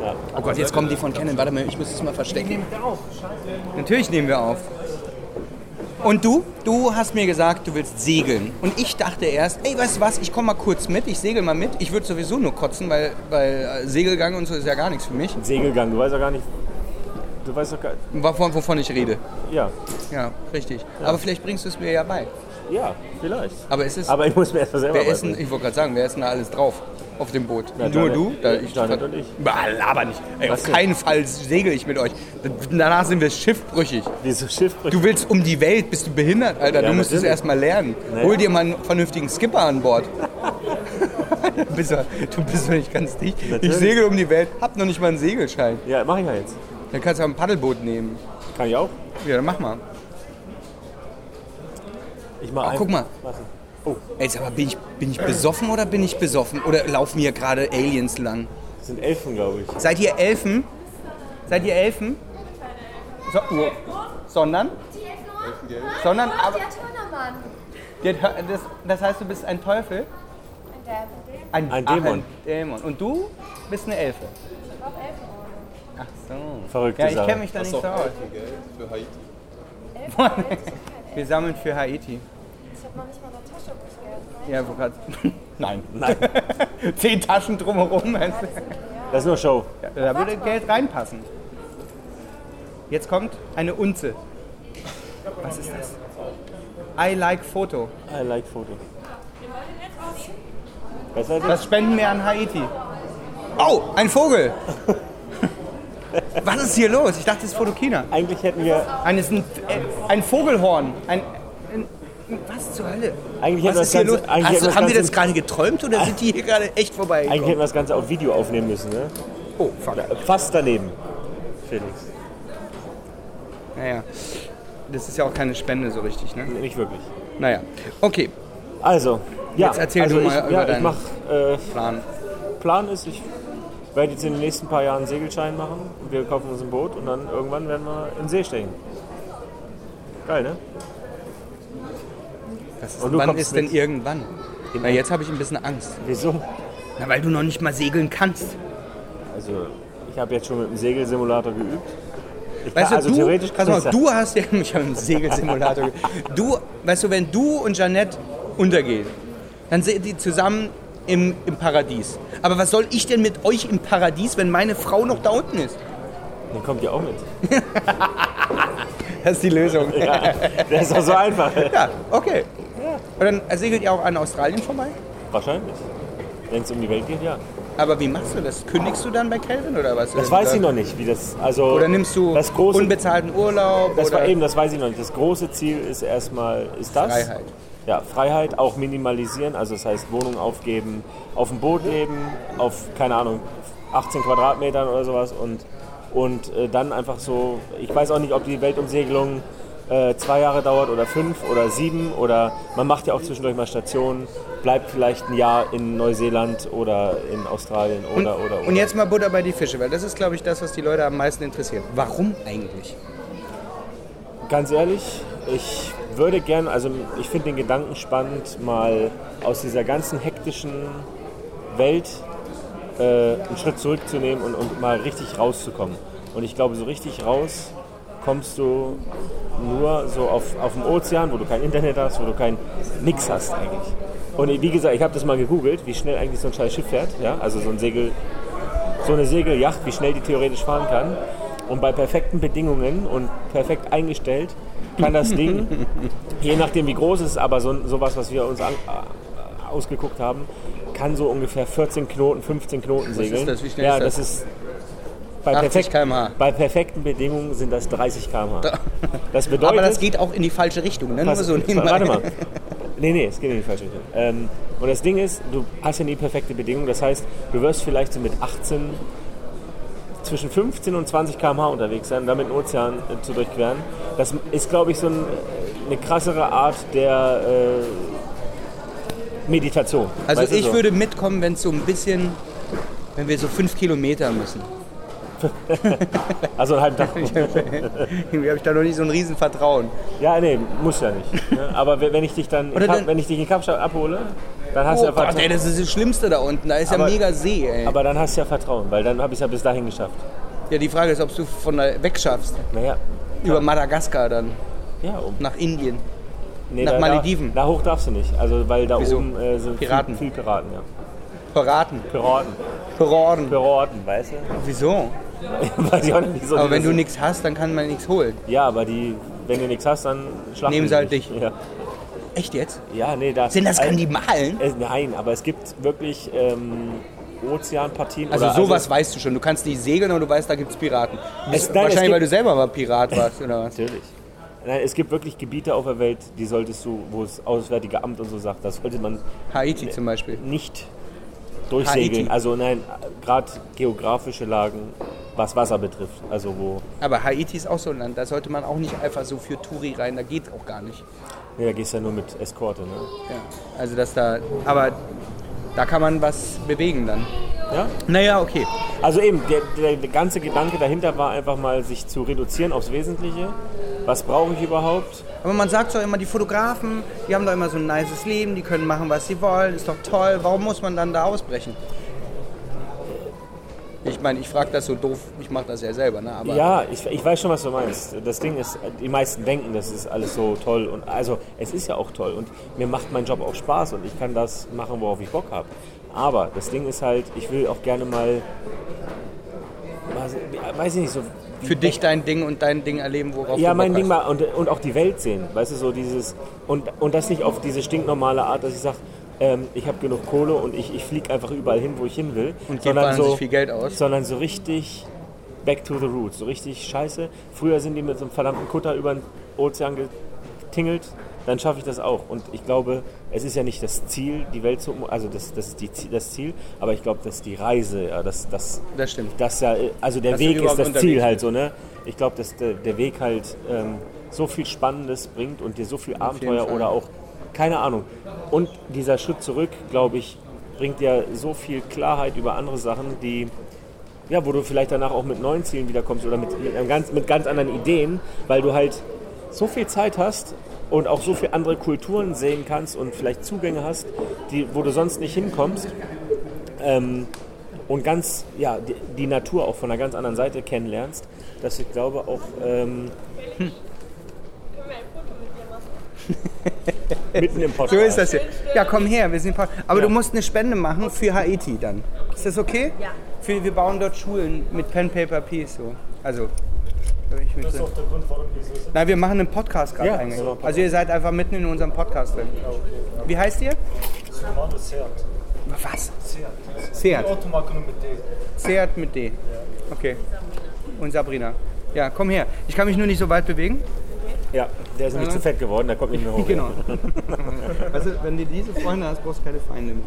Ja. Oh Gott, jetzt kommen die von Canon. Warte mal, ich muss es mal verstecken. Nehmt auf, scheiße. Natürlich nehmen wir auf. Und du? Du hast mir gesagt, du willst segeln. Und ich dachte erst, ey, weißt du was, ich komme mal kurz mit, ich segel mal mit. Ich würde sowieso nur kotzen, weil, weil äh, Segelgang und so ist ja gar nichts für mich. Segelgang, du weißt ja gar nicht. Du weißt doch gar Wovon, wovon ich rede. Ja. Ja, richtig. Aber vielleicht bringst du es mir ja bei. Ja, vielleicht. Aber es ist. Aber ich muss mir erst mal selber wer ist denn, ich wollte gerade sagen, wer ist denn da alles drauf auf dem Boot? Ja, Nur Janet. du? Da, Ja, Janet und ich. Bah, laber nicht. Ey, auf denn? keinen Fall segel ich mit euch. Danach sind wir schiffbrüchig. Wieso Schiffbrüche? Du willst um die Welt, bist du behindert, Alter. Ja, du musst es erst mal lernen. Naja. Hol dir mal einen vernünftigen Skipper an Bord. du, bist doch, du bist doch nicht ganz dicht. Ich Natürlich. segel um die Welt, hab noch nicht mal einen Segelschein. Ja, mach ich ja jetzt. Dann kannst du auch ein Paddelboot nehmen. Kann ich auch? Ja, dann mach mal. Ich mach Oh, einfach- guck mal. Warte. Ey, sag mal, bin ich, bin ich besoffen oder bin ich besoffen? Oder laufen hier gerade Aliens lang? Das sind Elfen, glaube ich. Seid ihr Elfen? Seid ihr Elfen? So, oh. Sondern? Sondern, aber Der das, das heißt, du bist ein Teufel? Ein, Ein ah, Dämon. ein Dämon. Und du bist eine Elfe? Ach so. Verrückte Ja, ich kenne mich da nicht so aus. Geld für Haiti. Wir sammeln für Haiti. Ich hab noch nicht mal eine Tasche, wo ich Geld rein. Ja, wo grad, Nein. Nein, Zehn Taschen drumherum. das ist nur Show. Ja, da würde Geld reinpassen. Jetzt kommt eine Unze. Was ist das? I like Foto. I like Foto. Besser ist Das spenden wir an Haiti. Oh, ein Vogel! Was ist hier los? Ich dachte, es ist Fotokina. Eigentlich hätten wir, Ein, ist ein, ein Vogelhorn. Ein, ein, was zur Hölle? eigentlich hätten Was wir ist das hier Ganze, los? Hast haben das wir das Ganze, gerade geträumt oder sind die hier gerade echt vorbei? eigentlich hätten wir das Ganze auf Video aufnehmen müssen, ne? Oh, fuck. Fast daneben, Felix. Naja. Das ist ja auch keine Spende so richtig, ne? Nicht wirklich. Naja. Okay, Also, ja, Jetzt erzähl also du ich, mal über ja, ich deinen- mach, äh, Plan. Plan ist, ich werde jetzt in den nächsten paar Jahren einen Segelschein machen. Wir kaufen uns ein Boot und dann irgendwann werden wir in den See stehen. Geil, ne? Was ist, Und wann ist denn mit. irgendwann? Na, jetzt habe ich ein bisschen Angst. Wieso? Na, weil du noch nicht mal segeln kannst. Also, ich habe jetzt schon mit dem Segelsimulator geübt. Ich Weißt kann, also du, theoretisch pass kann mal, ich's ja. du hast ja, ich habe einen Segelsimulator. ge- du, weißt du, wenn du und Jeanette untergehen, dann seid ihr zusammen im, im Paradies. Aber was soll ich denn mit euch im Paradies, wenn meine Frau noch da unten ist? Dann kommt ihr auch mit. Das ist die Lösung. Ja, Ja, das ist doch so einfach. okay. Und dann segelt ihr auch an Australien vorbei? Wahrscheinlich. Wenn es um die Welt geht, ja. Aber wie machst du das? Kündigst du dann bei Calvin oder was? Das weiß ich noch nicht, wie das. Also Oder nimmst du das große, unbezahlten Urlaub? Das oder war eben, das weiß ich noch nicht. Das große Ziel ist erstmal ist das. Freiheit. Ja, Freiheit, auch minimalisieren, also das heißt Wohnung aufgeben, auf dem Boot leben, auf, keine Ahnung, 18 Quadratmetern oder sowas und, und äh, dann einfach so, ich weiß auch nicht, ob die Weltumsegelung äh, zwei Jahre dauert oder fünf oder sieben oder man macht ja auch zwischendurch mal Stationen, bleibt vielleicht ein Jahr in Neuseeland oder in Australien oder, oder, oder. Und jetzt mal Butter bei die Fische, weil das ist, glaube ich, das, was die Leute am meisten interessiert. Warum eigentlich? Ganz ehrlich, ich würde gern, also ich finde den Gedanken spannend, mal aus dieser ganzen hektischen Welt äh, einen Schritt zurückzunehmen und, und mal richtig rauszukommen. Und ich glaube, so richtig raus kommst du nur so auf, auf dem Ozean, wo du kein Internet hast, wo du kein nix hast eigentlich. Und wie gesagt, ich habe das mal gegoogelt, wie schnell eigentlich so ein scheiß Schiff fährt. Ja? Also so ein Segel, so eine Segelyacht, wie schnell die theoretisch fahren kann. Und bei perfekten Bedingungen und perfekt eingestellt kann das Ding, je nachdem wie groß es ist, aber so, sowas, was wir uns an, äh, ausgeguckt haben, kann so ungefähr 14 Knoten, 15 Knoten segeln. das? Wie schnell ja, ist das? das ist bei, 80 perfekt, km/h. bei perfekten Bedingungen sind das 30 km/h. Das bedeutet, Aber das geht auch in die falsche Richtung, ne? Pass, so warte mal. Nee, nee, es geht in die falsche Richtung. Ähm, und das Ding ist, du hast ja nie perfekte Bedingungen. Das heißt, du wirst vielleicht so mit 18 zwischen 15 und 20 km/h unterwegs sein, damit den Ozean äh, zu durchqueren. Das ist, glaube ich, so ein, eine krassere Art der äh, Meditation. Also Weißt ich so? würde mitkommen, wenn es so ein bisschen, wenn wir so fünf Kilometer müssen. Also einen halben Tag. Irgendwie habe ich da noch nicht so ein Riesenvertrauen. ja, nee, muss ja nicht. Ne? Aber wenn ich dich dann, in Kap, wenn ich dich in Kapstadt abhole, dann hast du Oh ja Gott, Vertrauen. ey, das ist das Schlimmste da unten. Da ist Aber- ja mega See, ey. Aber dann hast du ja Vertrauen, weil dann habe ich es ja bis dahin geschafft. ja, die Frage ist, ob du von da weg schaffst. Naja, Über Madagaskar dann, ja, um, nach Indien. Nee, Nach da, Malediven. Da, da hoch darfst du nicht. Also weil da Wieso? oben äh, sind Piraten. Viel, viel Piraten, ja. Piraten. Piraten. Piraten. Piraten, weißt du? Wieso? Weiß ich auch nicht, wieso Aber wenn du nichts hast, dann kann man nichts holen. Ja, aber die, wenn du nichts hast, dann schlachten Nehmen sie halt dich. Ja. Echt jetzt? ja, nee, da. Sind das also, Kannibalen? äh, Nein, aber es gibt wirklich ähm, Ozeanpartien. Also sowas weißt du schon. Du kannst nicht segeln, aber du weißt, da gibt es Piraten. Es- nein, es wahrscheinlich, gibt- weil du selber mal Pirat warst, oder was? Natürlich. Nein, es gibt wirklich Gebiete auf der Welt, die solltest du, wo das Auswärtige Amt und so sagt, das sollte man Haiti zum Beispiel. nicht durchsegeln. Haiti. Also nein, gerade geografische Lagen, was Wasser betrifft. Also wo. Aber Haiti ist auch so ein Land, da sollte man auch nicht einfach so für Touri rein, da geht auch gar nicht. Nee, da gehst du ja nur mit Eskorte, ne? Ja. Also dass da, aber da kann man was bewegen dann. Ja? Naja, okay. Also eben, der, der, der ganze Gedanke dahinter war einfach mal, sich zu reduzieren aufs Wesentliche. Was brauche ich überhaupt? Aber man sagt doch immer, die Fotografen, die haben doch immer so ein nices Leben, die können machen, was sie wollen, ist doch toll. Warum muss man dann da ausbrechen? Ich meine, ich frage das so doof, ich mache das ja selber, ne? Aber Ja, ich, ich weiß schon, was du meinst. Das Ding ist, die meisten denken, das ist alles so toll. Und also, es ist ja auch toll. Und mir macht mein Job auch Spaß und ich kann das machen, worauf ich Bock habe. Aber das Ding ist halt, ich will auch gerne mal, weiß, ich nicht, so für dich dein Ding und dein Ding erleben, worauf Ja, du mein Bock Ding mal und, und auch die Welt sehen. Weißt du, so dieses. Und, und das nicht auf diese stinknormale Art, dass ich sage, ähm, ich habe genug Kohle und ich, ich fliege einfach überall hin, wo ich hin will. Und gebe wahnsinnig viel Geld aus. Sondern so richtig back to the roots. So richtig scheiße. Früher sind die mit so einem verdammten Kutter über den Ozean getingelt. Dann schaffe ich das auch. Und ich glaube, es ist ja nicht das Ziel, die Welt zu. um- Also, das, das ist die, das Ziel. Aber ich glaube, dass die Reise, ja, das, das, Das stimmt. das ja, also der Dass Weg ist das Ziel halt so, ne? Ich glaube, dass der, der Weg halt ähm, so viel Spannendes bringt und dir so viel Abenteuer oder auch, keine Ahnung. Und dieser Schritt zurück, glaube ich, bringt dir so viel Klarheit über andere Sachen, die, ja, wo du vielleicht danach auch mit neuen Zielen wiederkommst oder mit, mit, ganz, mit ganz anderen Ideen, weil du halt so viel Zeit hast und auch so viele andere Kulturen sehen kannst und vielleicht Zugänge hast, die, wo du sonst nicht hinkommst. Ähm, und ganz, ja, die, die Natur auch von einer ganz anderen Seite kennenlernst, dass ich glaube auch ähm, mitten im Podcast. So ist das hier. Ja, komm her, wir sind voll. Aber du musst eine Spende machen für Haiti dann. Ist das okay? Ja. Für, wir bauen dort Schulen mit Pen, Paper, Peace. So. Also. Ich mit Das ist auch der Grund, warum wir so sind. Nein, wir machen einen Podcast gerade Ja, eigentlich. so. Also ihr seid einfach mitten in unserem Podcast drin. Wie heißt ihr? Romano Seat. Was? Seat. Seat. Die Automarke nur mit D. Seat mit D. Okay. Und Sabrina. Ja, komm her. Ich kann mich nur nicht so weit bewegen. Ja, der ist nämlich zu fett geworden, der kommt nicht mehr hoch. Genau. also, wenn du diese Freunde hast, brauchst du keine Feinde mehr.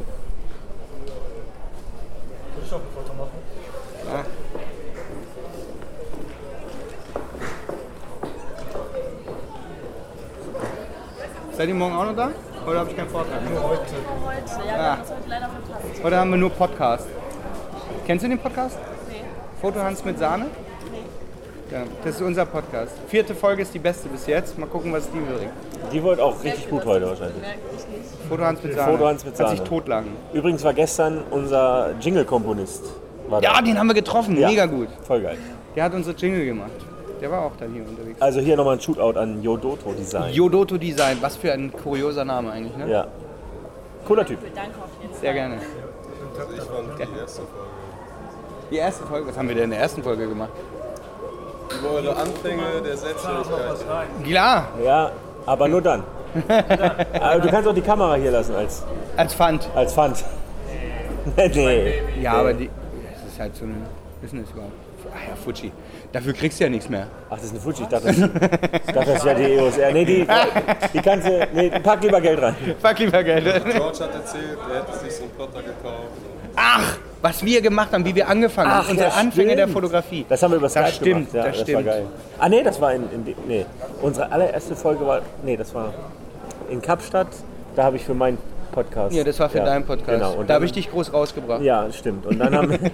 Will ich auch ein Foto machen? Ja. Seid ihr morgen auch noch da? Oder habe ich keinen Vortrag? Nur heute. Heute, ja, wir haben uns heute leider verpasst. Oder haben wir nur Podcast? Kennst du den Podcast? Nee. Fotohans mit Sahne? Ja, das ist unser Podcast. Vierte Folge ist die beste bis jetzt. Mal gucken, was die bringt. Die wird auch richtig gut heute wahrscheinlich. Nicht. Fotohans mit Sahne. Fotohans mit Hat sich Sahne. totlagen. Übrigens war gestern unser Jingle-Komponist. war. Ja, den haben wir getroffen. Ja. Mega gut. Voll geil. Der hat unsere Jingle gemacht. Der war auch dann hier unterwegs. Also hier nochmal ein Shootout an Yodoto Design. Yodoto Design. Was für ein kurioser Name eigentlich, ne? Ja. Cooler Typ. Danke auf jeden Fall. Sehr gerne. Also ich fand die erste Folge. Die erste Folge, was haben wir denn in der ersten Folge gemacht? Über eure Anfänge der Selbstständigkeit. Klar, Ja, aber nur dann. aber du kannst auch die Kamera hier lassen als, als Pfand. als Pfand. nee. Ja, aber die, das ist halt so ein Business überhaupt. Ah ja, Fuji. Dafür kriegst du ja nichts mehr. Ach, das ist eine Fuji. Ich dachte, das, ich dachte, das wäre die EOS R. Nee, die, die kannst du. Nee, pack lieber Geld rein. Fuck lieber Geld. George hat erzählt, er hätte sich so einen Plotter gekauft. Ach, was wir gemacht haben, wie wir angefangen haben. Unsere ja, Anfänge der stimmt. Fotografie. Das haben wir über Skype Das stimmt, gemacht. Ja, das das stimmt. war geil. Ah, nee, das war in. in nee. Unsere allererste Folge war. Nee, das war in Kapstadt. Da habe ich für meinen Podcast. Ja, das war für ja, deinen Podcast. Genau. Und da habe ich dich groß rausgebracht. Ja, stimmt. Und dann haben, und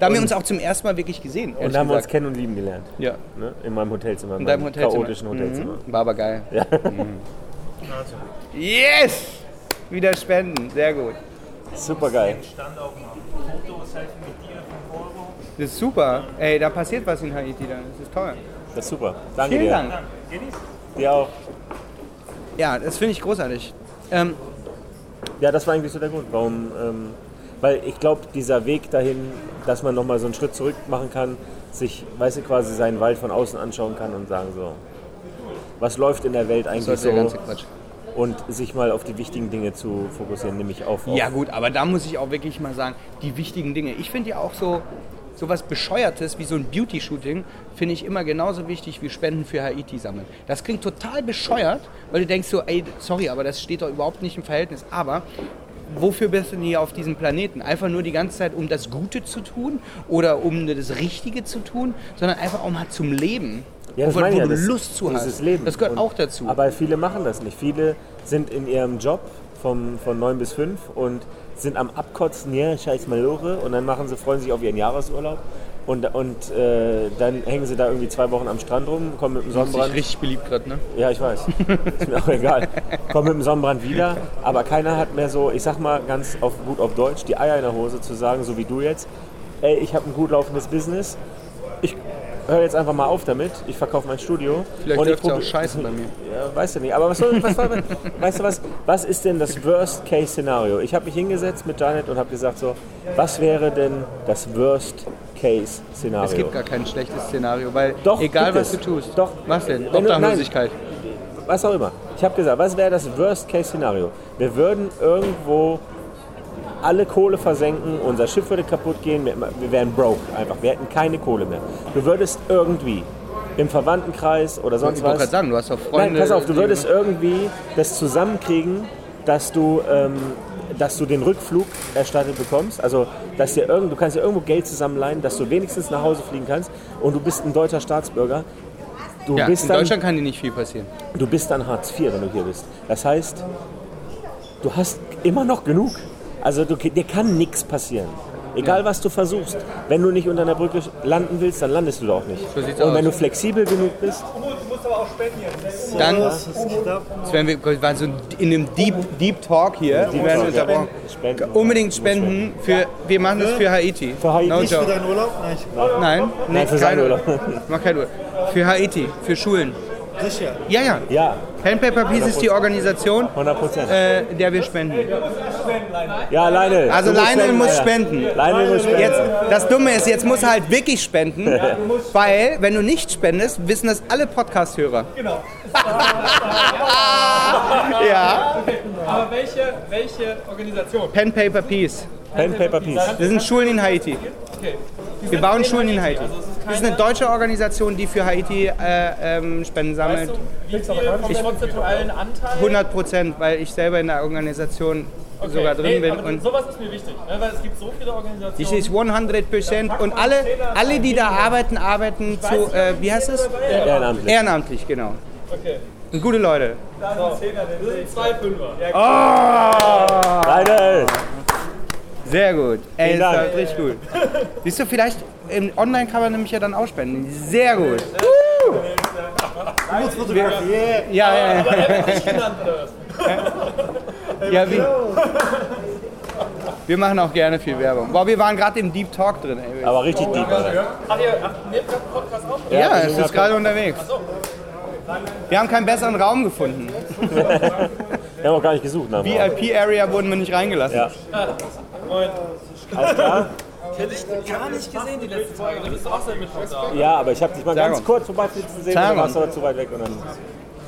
Da haben wir uns auch zum ersten Mal wirklich gesehen. ehrlich dann haben wir uns kennen und lieben gelernt. Ja, Ne? In meinem Hotelzimmer. in deinem meinem Hotelzimmer. chaotischen Hotelzimmer. Mhm. War aber geil. Ja. Also, Yes! Wieder spenden, sehr gut. Super geil. stand auch mal. Fotos helfen mit dir, 5 Euro. Das ist super. Ey, da passiert was in Haiti dann. Das ist toll. Das ist super. Danke Vielen dir. Dank. Dir auch. Ja, das finde ich großartig. Ähm, Ja, das war eigentlich so der Grund, warum. Ähm, weil ich glaube, dieser Weg dahin, dass man nochmal so einen Schritt zurück machen kann, sich, weißt du, quasi seinen Wald von außen anschauen kann und sagen so, was läuft in der Welt das eigentlich ist der so ganze Quatsch. und sich mal auf die wichtigen Dinge zu fokussieren, nämlich auf, auf Ja gut, aber da muss ich auch wirklich mal sagen, die wichtigen Dinge. Ich finde ja auch so, so was Bescheuertes wie so ein Beauty-Shooting, finde ich immer genauso wichtig wie Spenden für Haiti sammeln. Das klingt total bescheuert, weil du denkst so, ey, sorry, aber das steht doch überhaupt nicht im Verhältnis. Aber wofür bist du denn hier auf diesem Planeten? Einfach nur die ganze Zeit, um das Gute zu tun oder um das Richtige zu tun, sondern einfach auch mal zum Leben. Ja, das wo, meine wo ja, du das- Lust zu hast. Leben. Das gehört Und- auch dazu. Aber viele machen das nicht. Viele sind in ihrem Job vom, von 9 bis 5 und sind am Abkotzen, ja, scheiß Malore. Und dann machen sie, freuen sich auf ihren Jahresurlaub. Und, und äh, dann hängen sie da irgendwie zwei Wochen am Strand rum, kommen mit dem Das ist Sonnenbrand. richtig beliebt gerade, ne? Ja, ich weiß. Ist mir auch egal. Kommen mit dem Sonnenbrand wieder. Aber keiner hat mehr so, ich sag mal ganz auf, gut auf Deutsch, die Eier in der Hose zu sagen, so wie du jetzt. Ey, ich habe ein gut laufendes Business. Ich höre jetzt einfach mal auf damit. Ich verkaufe mein Studio. Vielleicht Und ich auch scheiße bei mir. ja, weißt du nicht. Aber was soll, was, was, weißt du was? Was ist denn das Worst-Case-Szenario? Ich habe mich hingesetzt mit Janet und habe gesagt so, was wäre denn das Worst-Case-Szenario? Es gibt gar kein schlechtes Szenario, weil Doch, egal was du es. tust. Doch. Was denn? Du- Obdachlosigkeit. was auch immer. Ich habe gesagt, was wäre das Worst-Case-Szenario? Wir würden irgendwo alle Kohle versenken, unser Schiff würde kaputt gehen, wir wir wären broke einfach, wir hätten keine Kohle mehr. Du würdest irgendwie im Verwandtenkreis oder sonst Ich wollte was... gerade sagen, du hast doch Freunde. Nein, pass auf, du würdest irgendwie das zusammenkriegen, dass du, ähm, dass du den Rückflug erstattet bekommst. Also, dass dir irgend, du kannst dir irgendwo Geld zusammenleihen, dass du wenigstens nach Hause fliegen kannst und du bist ein deutscher Staatsbürger. Du Ja, bist in dann, Deutschland kann dir nicht viel passieren. du bist dann Hartz IV, wenn du hier bist. Das heißt, du hast immer noch genug. Also du, dir kann nichts passieren. Egal was du versuchst. Wenn du nicht unter einer Brücke landen willst, dann landest du da auch nicht. So sieht's Und aus. wenn du flexibel genug bist, Dann, das werden wir wir waren so in einem Deep, Deep Talk hier. Die werden Talk, unterbrochen. Spenden. Unbedingt spenden. Für, wir machen das für Haiti. Für Haiti. No Nicht joke. Dein Urlaub? Nein, Nein, nee, für seinen Urlaub. Mach keinen Urlaub. Für Haiti, für Schulen. sicher. Ja, ja. ja, Pen Paper Peace ist die Organisation, 100 Prozent. äh, der wir spenden. Ja, Lionel. Also du Lionel muss spenden. Lionel muss spenden. Jetzt, das Dumme ist, jetzt muss er halt wirklich spenden, weil wenn du nicht spendest, wissen das alle Podcast-Hörer. Genau. ja, Aber welche, welche Organisation? Pen Paper Peace. Pen, Paper, Peace. Wir sind Schulen in Haiti. Wir bauen Schulen in Haiti. Das ist eine deutsche Organisation, die für Haiti äh, ähm, Spenden sammelt. Wie viel vom prozentualen Anteil? 100 Prozent, weil ich selber in der Organisation sogar drin nee, bin. aber Und sowas ist mir wichtig, ne? weil es gibt so viele das Organisationen. ist 100 Prozent. Und alle, alle, die da arbeiten, arbeiten zu, äh, wie heißt es? Ehrenamtlich. Ehrenamtlich, genau. Okay. Und gute Leute. Das sind zwei Fünfer. Lionel. Sehr gut. Ey, das war richtig gut. Siehst du, vielleicht im Online kann man nämlich ja dann auch spenden. Sehr gut. Ja, ja, ja. Nicht genannt oder ja wie? Wir machen auch gerne viel Werbung. Boah, wir waren gerade im Deep Talk drin. Ey. Aber richtig deep. Alter. Ach, ihr ach, nehmt gerade einen Podcast auf? Ja, es ist gerade unterwegs. Wir haben keinen besseren Raum gefunden. Wir haben auch gar nicht gesucht Raum. VIP-Area wurden wir nicht reingelassen. Ja. Alles klar? Hätte ich gar nicht gesehen, die letzte Folge. Da bist du auch sehr mit da. Ja, aber ich habe dich mal ganz uns. kurz vorbeiflitzen sehen, Sag dann warst du aber zu weit weg und dann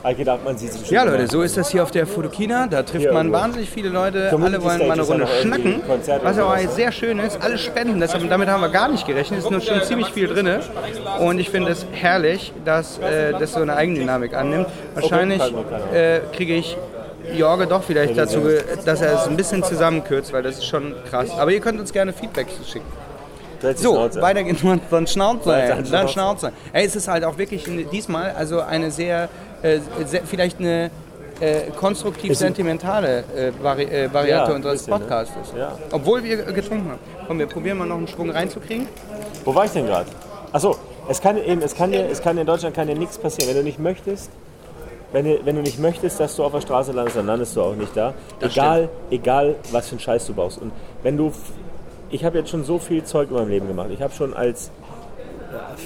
habe ich gedacht, man sieht sich Ja, bestimmt Leute, so ist das hier auf der Fotokina. Da trifft Hier man irgendwo. wahnsinnig viele Leute. Alle wollen mal eine Runde ja schnacken. Was aber sehr schön ist, alle spenden. Das, damit haben wir gar nicht gerechnet. Es ist nur schon ziemlich viel drin. Und ich finde es herrlich, dass äh, das so eine Eigendynamik annimmt. Wahrscheinlich äh, kriege ich Jorge doch vielleicht dazu, dass er es ein bisschen zusammenkürzt, weil das ist schon krass. Aber ihr könnt uns gerne Feedback schicken. So, Schnauze. weiter geht's mit dann Schnauze. Dann Dann Schnauze. Ey, es ist halt auch wirklich eine- diesmal also eine sehr, äh, sehr vielleicht eine äh, konstruktiv-sentimentale äh, Vari äh, Variante Ja, unseres bisschen, ne? Podcastes. Ja. Obwohl wir getrunken haben. Komm, wir probieren mal noch einen Schwung reinzukriegen. Wo war ich denn gerade? Achso, es kann eben, es kann dir, es kann in Deutschland kann dir nichts passieren. Wenn du nicht möchtest, wenn du, wenn du nicht möchtest, dass du auf der Straße landest, dann landest du auch nicht da. egal, egal, was für einen Scheiß du baust. Und wenn du, ich habe jetzt schon so viel Zeug in meinem Leben gemacht. Ich habe schon als,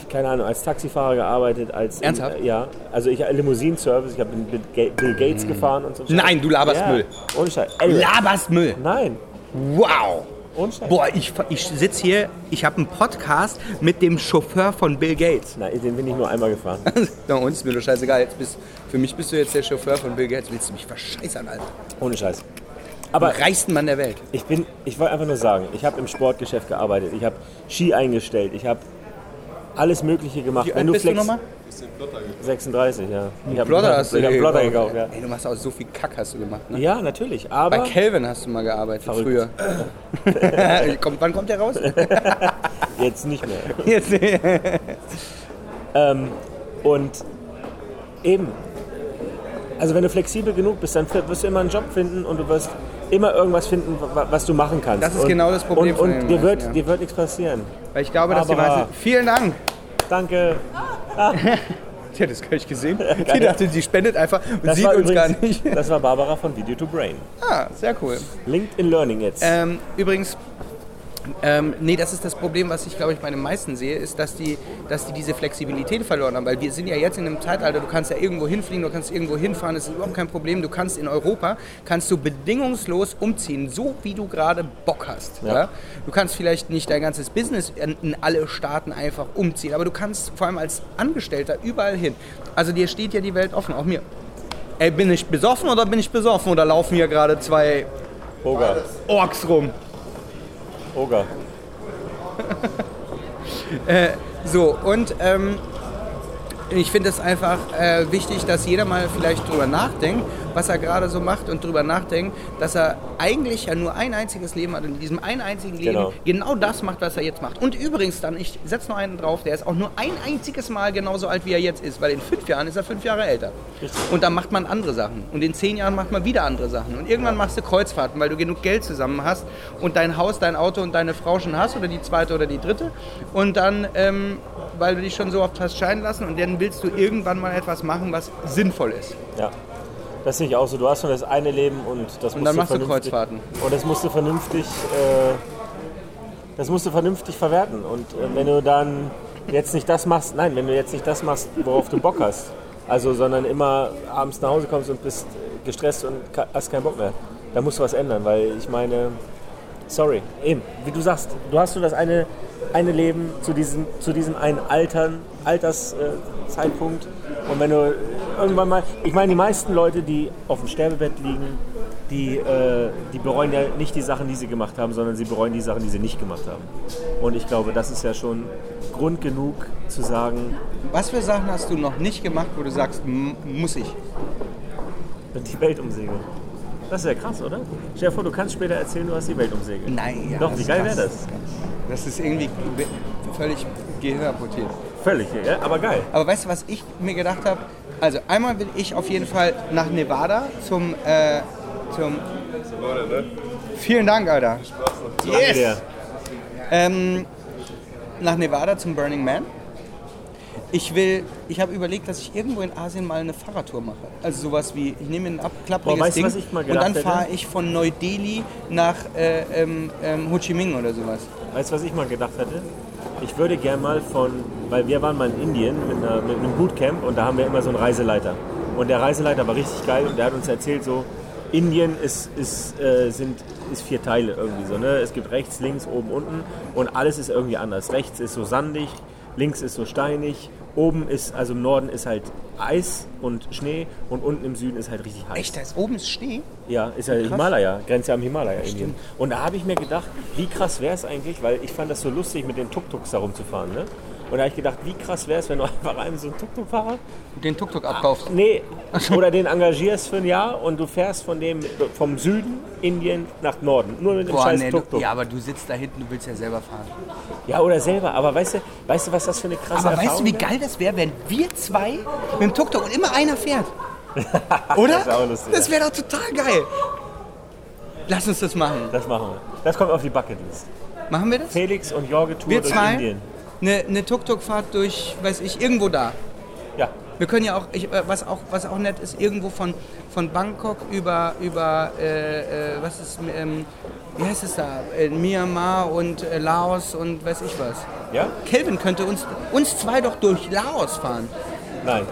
keine Ahnung, als Taxifahrer gearbeitet, als Ernsthaft? In, ja, also ich Limousinenservice. Ich habe mit Bill Gates gefahren und so. Nein, du laberst ja, Müll. Ohne Scheiß. Laberst Müll. Nein, Wow. Boah, ich, ich sitze hier, ich habe einen Podcast mit dem Chauffeur von Bill Gates. Nein, den bin ich nur einmal gefahren. Na, uns ist mir doch scheißegal. Jetzt bist, für mich bist du jetzt der Chauffeur von Bill Gates. Willst du mich verscheißern, Alter? Ohne Scheiß. Aber Aber reichsten Mann der Welt. Ich bin, ich wollte einfach nur sagen, ich habe im Sportgeschäft gearbeitet, ich habe Ski eingestellt, ich habe alles Mögliche gemacht. Wie alt bist du nochmal? 36, ja. Ich habe Plotter hast du ich hab Plotter gekauft, ja. Ey, du machst auch so viel Kack hast du gemacht, ne? Ja, natürlich, Bei aber Kelvin hast du mal gearbeitet, Verrückt. früher. kommt, wann kommt der raus? jetzt nicht mehr. Jetzt, Ähm, Und eben, also wenn du flexibel genug bist, dann wirst du immer einen Job finden und du wirst immer irgendwas finden, wa- was du machen kannst. Das ist und, genau das Problem Und, von und dir, wird, ja. dir wird nichts passieren. Weil ich glaube, dass die Barbara. meisten. Vielen Dank! Danke. Die hat das gar nicht gesehen. Die dachte, die spendet einfach und Das sieht uns übrigens, gar nicht. Das war Barbara von Video to Brain. Ah, sehr cool. LinkedIn Learning jetzt. Ähm, übrigens, ähm, nee, das ist das Problem, was ich glaube ich bei den meisten sehe, ist, dass die, dass die diese Flexibilität verloren haben. Weil wir sind ja jetzt in einem Zeitalter, du kannst ja irgendwo hinfliegen, du kannst irgendwo hinfahren, das ist überhaupt kein Problem. Du kannst in Europa, kannst du bedingungslos umziehen, so wie du gerade Bock hast. Ja. Ja. Du kannst vielleicht nicht dein ganzes Business in, in alle Staaten einfach umziehen, aber du kannst vor allem als Angestellter überall hin. Also dir steht ja die Welt offen, auch mir. Ey, bin ich besoffen oder bin ich besoffen oder laufen hier gerade zwei. Orks rum? Oga. So, und ähm, ich finde es einfach äh, wichtig, dass jeder mal vielleicht drüber nachdenkt, was er gerade so macht und drüber nachdenkt, dass er eigentlich ja nur ein einziges Leben hat und in diesem einen einzigen Leben Genau. genau, das macht, was er jetzt macht. Und übrigens dann, ich setze noch einen drauf, der ist auch nur ein einziges Mal genauso alt, wie er jetzt ist, weil in fünf Jahren ist er fünf Jahre älter. Und dann macht man andere Sachen. Und in zehn Jahren macht man wieder andere Sachen. Und irgendwann machst du Kreuzfahrten, weil du genug Geld zusammen hast und dein Haus, dein Auto und deine Frau schon hast oder die zweite oder die dritte. Und dann, ähm, weil du dich schon so oft hast scheiden lassen und dann willst du irgendwann mal etwas machen, was sinnvoll ist. Ja. Das sehe ich auch so. Du hast nur das eine Leben und das Und musst dann machst du vernünftig- Kreuzfahrten. Und das musst du vernünftig, äh, das musst du vernünftig verwerten. Und äh, wenn du dann jetzt nicht das machst, nein, wenn du jetzt nicht das machst, worauf du Bock hast, also sondern immer abends nach Hause kommst und bist gestresst und hast keinen Bock mehr, dann musst du was ändern, weil ich meine, sorry, eben, wie du sagst, du hast nur das eine, eine Leben zu diesem, zu diesem einen Altern, Alterszeitpunkt äh, und wenn du irgendwann mal, ich meine, die meisten Leute, die auf dem Sterbebett liegen, die, äh, die bereuen ja nicht die Sachen, die sie gemacht haben, sondern sie bereuen die Sachen, die sie nicht gemacht haben. Und ich glaube, das ist ja schon Grund genug zu sagen, Was für Sachen hast du noch nicht gemacht, wo du sagst, "M- muss ich? die Welt umsegeln. Das ist ja krass, oder? Stell dir vor, du kannst später erzählen, du hast die Welt umsegelt. Nein, ja. Doch, wie geil wäre das? Das ist irgendwie völlig gehirnapportiert. Völlig, ja? aber geil. Aber weißt du, was ich mir gedacht habe? Also einmal will ich auf jeden Fall nach Nevada zum, äh, zum Vielen Dank, Alter. Dir. Ähm, nach Nevada zum Burning Man. Ich will, ich habe überlegt, dass ich irgendwo in Asien mal eine Fahrradtour mache. Also sowas wie, ich nehme ein abklappriges Boah, weißt du, Ding was ich mal und dann fahre ich von Neu-Delhi nach äh, ähm, ähm, Ho Chi Minh oder sowas. Weißt du, was ich mal gedacht hätte? Ich würde gern mal von, weil wir waren mal in Indien mit, einer, mit einem Bootcamp und da haben wir immer so einen Reiseleiter. Und der Reiseleiter war richtig geil und der hat uns erzählt, so, Indien ist, ist, äh, sind, ist vier Teile irgendwie so. Ne? Es gibt rechts, links, oben, unten und alles ist irgendwie anders. Rechts ist so sandig, links ist so steinig, oben ist, also im Norden ist halt Eis und Schnee und unten im Süden ist halt richtig heiß. Echt, da ist oben ist Schnee? Ja, ist ja Himalaya, grenzt ja am Himalaya Indien. Und da habe ich mir gedacht, wie krass wäre es eigentlich, weil ich fand das so lustig, mit den Tuk-Tuks da rumzufahren. Ne? Und da habe ich gedacht, wie krass wäre es, wenn du einfach einem so einen Tuk-Tuk-Fahrer, Den Tuk-Tuk abkaufst. nee, oder den engagierst für ein Jahr und du fährst von dem vom Süden Indien nach Norden, nur mit dem Boah, scheiß nee, Tuk-Tuk. ja, aber du sitzt da hinten, du willst ja selber fahren. Ja, oder selber, aber weißt du, weißt du, was das für eine krasse Aber weißt Erfahrung du, wie geil das wäre, wenn wir zwei mit dem Tuk-Tuk und immer einer fährt? Oder? Das lustig, Das wäre doch total geil. Lass uns das machen. Das machen wir. Das kommt auf die Bucketlist. Machen wir das? Felix und Jorge Tour Wir zwei? Indien. Eine, eine Tuk-Tuk-Fahrt durch, weiß ich, irgendwo da. Ja, Wir können ja auch, ich, äh, was auch, was auch nett ist, irgendwo von, von Bangkok über, über äh, äh, was ist, ähm, wie heißt es da, äh, Myanmar und äh, Laos und weiß ich was. ja? Kelvin könnte uns, uns zwei doch durch Laos fahren. Nein.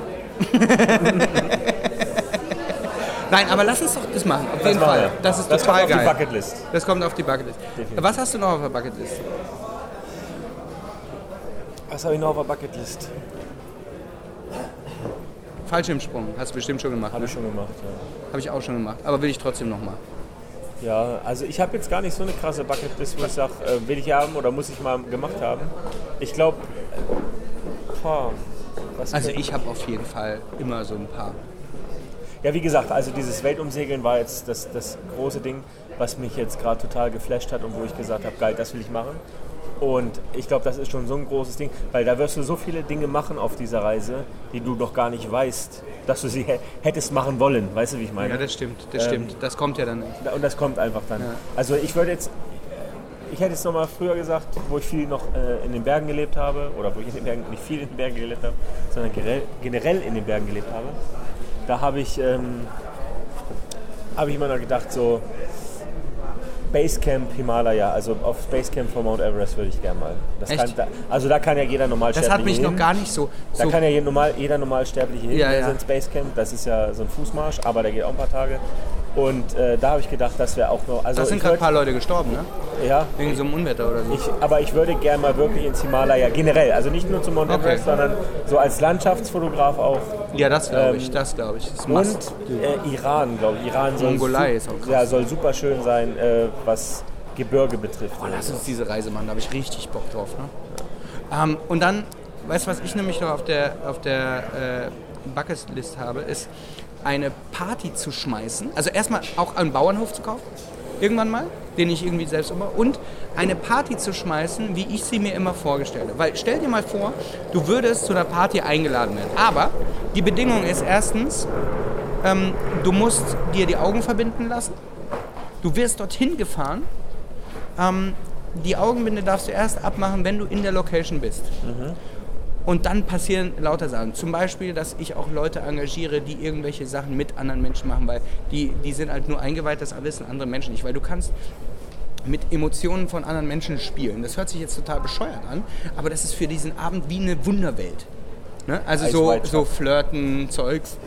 Nein, aber lass uns doch das machen, auf jeden machen Fall. wir. Das ist Das total kommt auf die geil. Bucketlist. Das kommt auf die Bucketlist. Definitiv. Was hast du noch auf der Bucketlist? Was habe ich noch auf der Bucketlist? Fallschirmsprung, hast du bestimmt schon gemacht. Habe Ne? ich schon gemacht, ja. Habe ich auch schon gemacht, aber will ich trotzdem noch mal. Ja, also ich habe jetzt gar nicht so eine krasse Bucketlist, wo ich sage, äh, will ich haben oder muss ich mal gemacht haben. Ich glaube, was Also ich habe auf jeden Fall immer so ein paar. Ja, wie gesagt, also dieses Weltumsegeln war jetzt das, das große Ding, was mich jetzt gerade total geflasht hat und wo ich gesagt habe, geil, das will ich machen. Und ich glaube, das ist schon so ein großes Ding, weil da wirst du so viele Dinge machen auf dieser Reise, die du noch gar nicht weißt, dass du sie hä- hättest machen wollen. Weißt du, wie ich meine? Ja, das stimmt, das Ähm, stimmt. Das kommt ja dann nicht. Und das kommt einfach dann. Ja. Also ich würde jetzt, ich hätte es nochmal früher gesagt, wo ich viel noch äh, in den Bergen gelebt habe, oder wo ich in den Bergen, nicht viel in den Bergen gelebt habe, sondern generell, generell in den Bergen gelebt habe. Da habe ich, ähm, habe ich immer noch gedacht, so Basecamp Himalaya, also auf Basecamp von Mount Everest würde ich gerne mal. Das Echt? kann, da, also da kann ja jeder Normalsterbliche Das hat mich noch hin. gar nicht so. Da so kann ja jeder, normal, jeder Normalsterbliche hin, Ja, ja. ins Basecamp. Das ist ja so ein Fußmarsch, aber der geht auch ein paar Tage. Und äh, da habe ich gedacht, das wäre auch noch. Also da sind ich gerade ein paar Leute gestorben, ne? ja, Wegen so einem Unwetter oder so. ich, aber ich würde gerne mal wirklich ins Himalaya generell, also nicht nur zum Mount Okay. Everest, sondern so als Landschaftsfotograf auch. ja, das glaube ich, ähm, das glaube ich. Das Und äh, Iran, glaube ich. Iran soll, Mongolei ist auch krass. Ja, soll super schön sein, äh, was Gebirge betrifft. Oh, lass uns diese Reise machen, da habe ich richtig Bock drauf. Ne? Ähm, und dann, weißt du, was ich nämlich noch auf der, auf der äh, Bucketlist habe, ist eine Party zu schmeißen. Also erstmal auch einen Bauernhof zu kaufen, irgendwann mal, den ich irgendwie selbst umbaue. Und eine Party zu schmeißen, wie ich sie mir immer vorgestellt habe. Weil stell dir mal vor, du würdest zu einer Party eingeladen werden. Aber die Bedingung ist erstens, ähm, du musst dir die Augen verbinden lassen. Du wirst dorthin gefahren ähm, die Augenbinde darfst du erst abmachen, wenn du in der Location bist. Und dann passieren lauter Sachen. Zum Beispiel, dass ich auch Leute engagiere, die irgendwelche Sachen mit anderen Menschen machen, weil die, die sind halt nur eingeweiht, das wissen andere Menschen nicht. Weil du kannst mit Emotionen von anderen Menschen spielen. Das hört sich jetzt total bescheuert an, aber das ist für diesen Abend wie eine Wunderwelt. Ne? Also so, so. Flirten, Zeugs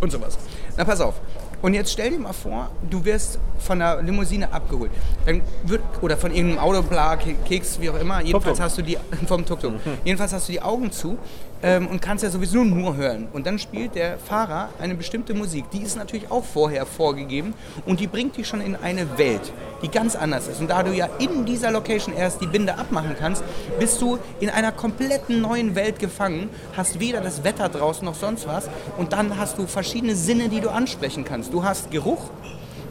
und sowas. Na pass auf. Und jetzt stell dir mal vor, du wirst von einer Limousine abgeholt. Dann wird, oder von irgendeinem Auto, bla, Keks, wie auch immer. Jedenfalls Tuk-Tuk. hast du die, vom Tuk-Tuk. Jedenfalls hast du die Augen zu ähm, und kannst ja sowieso nur hören. Und dann spielt der Fahrer eine bestimmte Musik. Die ist natürlich auch vorher vorgegeben und die bringt dich schon in eine Welt, die ganz anders ist. Und da du ja in dieser Location erst die Binde abmachen kannst, bist du in einer kompletten neuen Welt gefangen, hast weder das Wetter draußen noch sonst was und dann hast du verschiedene Sinne, die du ansprechen kannst. Du hast Geruch,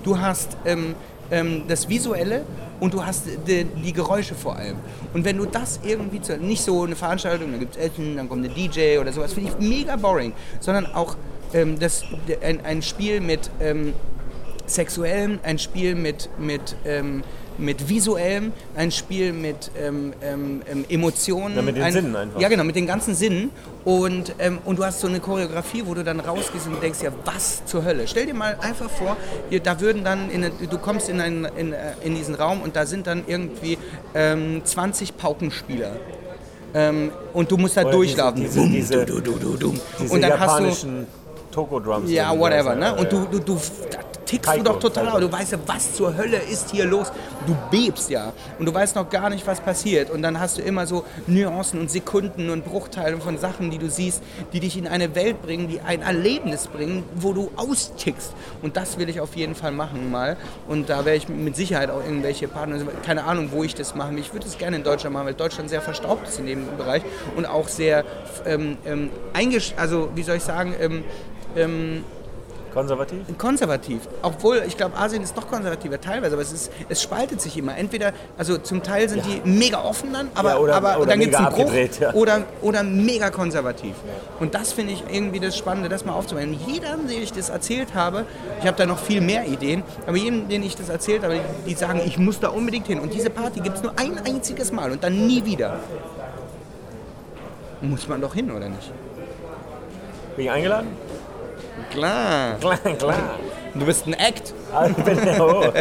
du hast ähm, ähm, das Visuelle und du hast die, die Geräusche vor allem. Und wenn du das irgendwie, zu, nicht so eine Veranstaltung, dann gibt es Essen, dann kommt eine DJ oder sowas, finde ich mega boring, sondern auch ähm, das, ein, ein Spiel mit ähm, Sexuellem, ein Spiel mit, mit, ähm, mit Visuellem, ein Spiel mit ähm, ähm, ähm, Emotionen. Ja, mit den ein, Sinnen einfach. Ja, genau, mit den ganzen Sinnen. Und, ähm, und du hast so eine Choreografie, wo du dann rausgehst und denkst, ja, was zur Hölle? Stell dir mal einfach vor, hier, da würden dann, in, du kommst in, einen, in, äh, in diesen Raum und da sind dann irgendwie ähm, 20 Paukenspieler. Ähm, und du musst da Oder durchlaufen. Diese, Bum, diese, du, du, du, du. diese Und dann hast du japanischen Toko-Drums. ja, whatever, ne? Und du, du, du tickst du Taiko, doch total, aber du weißt ja, was zur Hölle ist hier los. Du bebst ja und du weißt noch gar nicht, was passiert. Und dann hast du immer so Nuancen und Sekunden und Bruchteile von Sachen, die du siehst, die dich in eine Welt bringen, die ein Erlebnis bringen, wo du austickst. Und das will ich auf jeden Fall machen mal. Und da werde ich mit Sicherheit auch irgendwelche Partner, keine Ahnung, wo ich das machen will. Ich würde es gerne in Deutschland machen, weil Deutschland sehr verstaubt ist in dem Bereich und auch sehr ähm, ähm, eingesch... Also, wie soll ich sagen... Ähm, ähm, Konservativ? konservativ. Obwohl, ich glaube, Asien ist noch konservativer teilweise, aber es, ist, es spaltet sich immer. Entweder, also zum Teil sind die mega offen dann, aber, Ja, oder- aber oder dann gibt es einen Bruch ja. oder, oder mega konservativ. Und das finde ich irgendwie das Spannende, das mal aufzunehmen. Jedem, den ich das erzählt habe, ich habe da noch viel mehr Ideen, aber jedem, den ich das erzählt habe, die sagen, ich muss da unbedingt hin. Und diese Party gibt es nur ein einziges Mal und dann nie wieder. Muss man doch hin, oder nicht? Bin ich eingeladen? Klar. Klar, klar. Du bist ein Act. Ah, ich bin oh.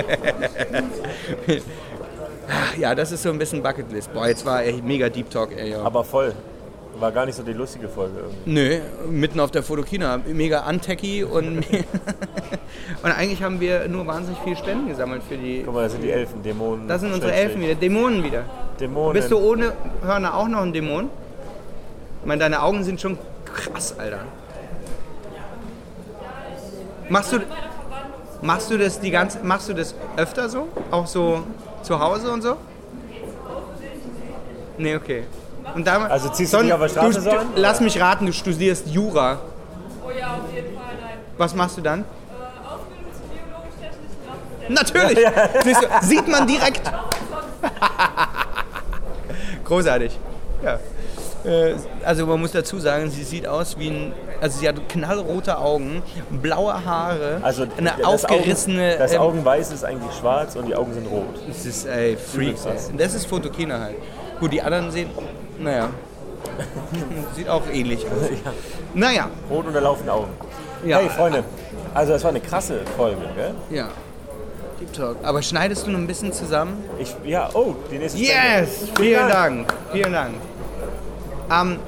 Ja, das ist so ein bisschen Bucketlist. Boah, jetzt war echt mega Deep Talk, ey. Ja. Aber voll. War gar nicht so die lustige Folge irgendwie. Nö, mitten auf der Fotokina. Mega untechy und, und eigentlich haben wir nur wahnsinnig viel Spenden gesammelt für die. Guck mal, das sind die Elfen, Dämonen. Das sind unsere. Elfen wieder, Dämonen wieder. Dämonen. Bist du ohne Hörner auch noch ein Dämon? Ich meine, deine Augen sind schon krass, Alter. Machst du, machst du das die ganze, machst du das öfter so? Auch so zu Hause und so? Nee, okay. Und da, Also ziehst du dich auf der Straße du, an? du, Lass mich raten, du studierst Jura. Oh ja, auf jeden Fall, nein. Was machst du dann? Äh. Natürlich! Siehst du, sieht man direkt. Großartig. Ja. Äh, Also man muss dazu sagen, sie sieht aus wie ein, also sie hat knallrote Augen, blaue Haare, Also eine das aufgerissene. Augen, das ähm, Augenweiß ist eigentlich schwarz und die Augen sind rot. Das ist ey, Freak. Das ist Fotokina halt. Gut, die anderen sehen, naja, sieht auch ähnlich aus. Naja, Rot unterlaufende Augen. ja. Hey Freunde, also das war eine krasse Folge, gell? Ja. Deep Talk. Aber schneidest du noch ein bisschen zusammen? Ich, ja, oh, die nächste Yes! Spende. Vielen Dank. Vielen Dank. Ähm,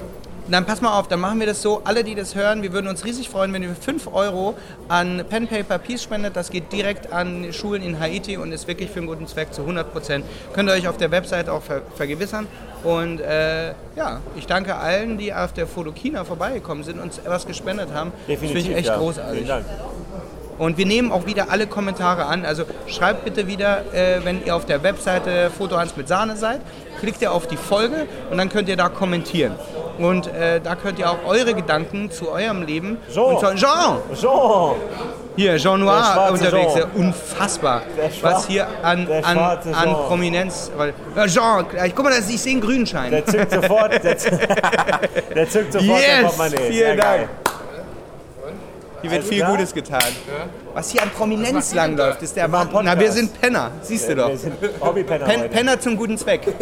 dann pass mal auf, dann machen wir das so. Alle, die das hören, wir würden uns riesig freuen, wenn ihr 5 Euro an Pen Paper Peace spendet. Das geht direkt an Schulen in Haiti und ist wirklich für einen guten Zweck zu 100 Prozent. Könnt ihr euch auf der Website auch ver vergewissern. Und äh, ja, ich danke allen, die auf der Fotokina vorbeigekommen sind und uns was gespendet haben. Definitiv, das finde ich echt ja. großartig. Vielen Dank. Und wir nehmen auch wieder alle Kommentare an. Also schreibt bitte wieder, äh, wenn ihr auf der Webseite Fotohans mit Sahne seid, klickt ihr auf die Folge und dann könnt ihr da kommentieren. Und äh, da könnt ihr auch eure Gedanken zu eurem Leben. Jean. Und so, Jean! Jean! Hier, Jean Noir schwarze unterwegs. Jean. Unfassbar. Der Schwa- was hier an, an, schwarze an. Prominenz. Weil, Jean, ich guck mal, ich sehe einen Grünschein. Der zückt sofort, der, zückt sofort Yes! Vielen geil. Hier wird Alles viel? Gutes getan. Was hier an Prominenz langläuft, ist der Wahnsinn. Na, wir sind Penner, siehst du doch. Wir sind Hobbypenner Pen. Penner zum guten Zweck.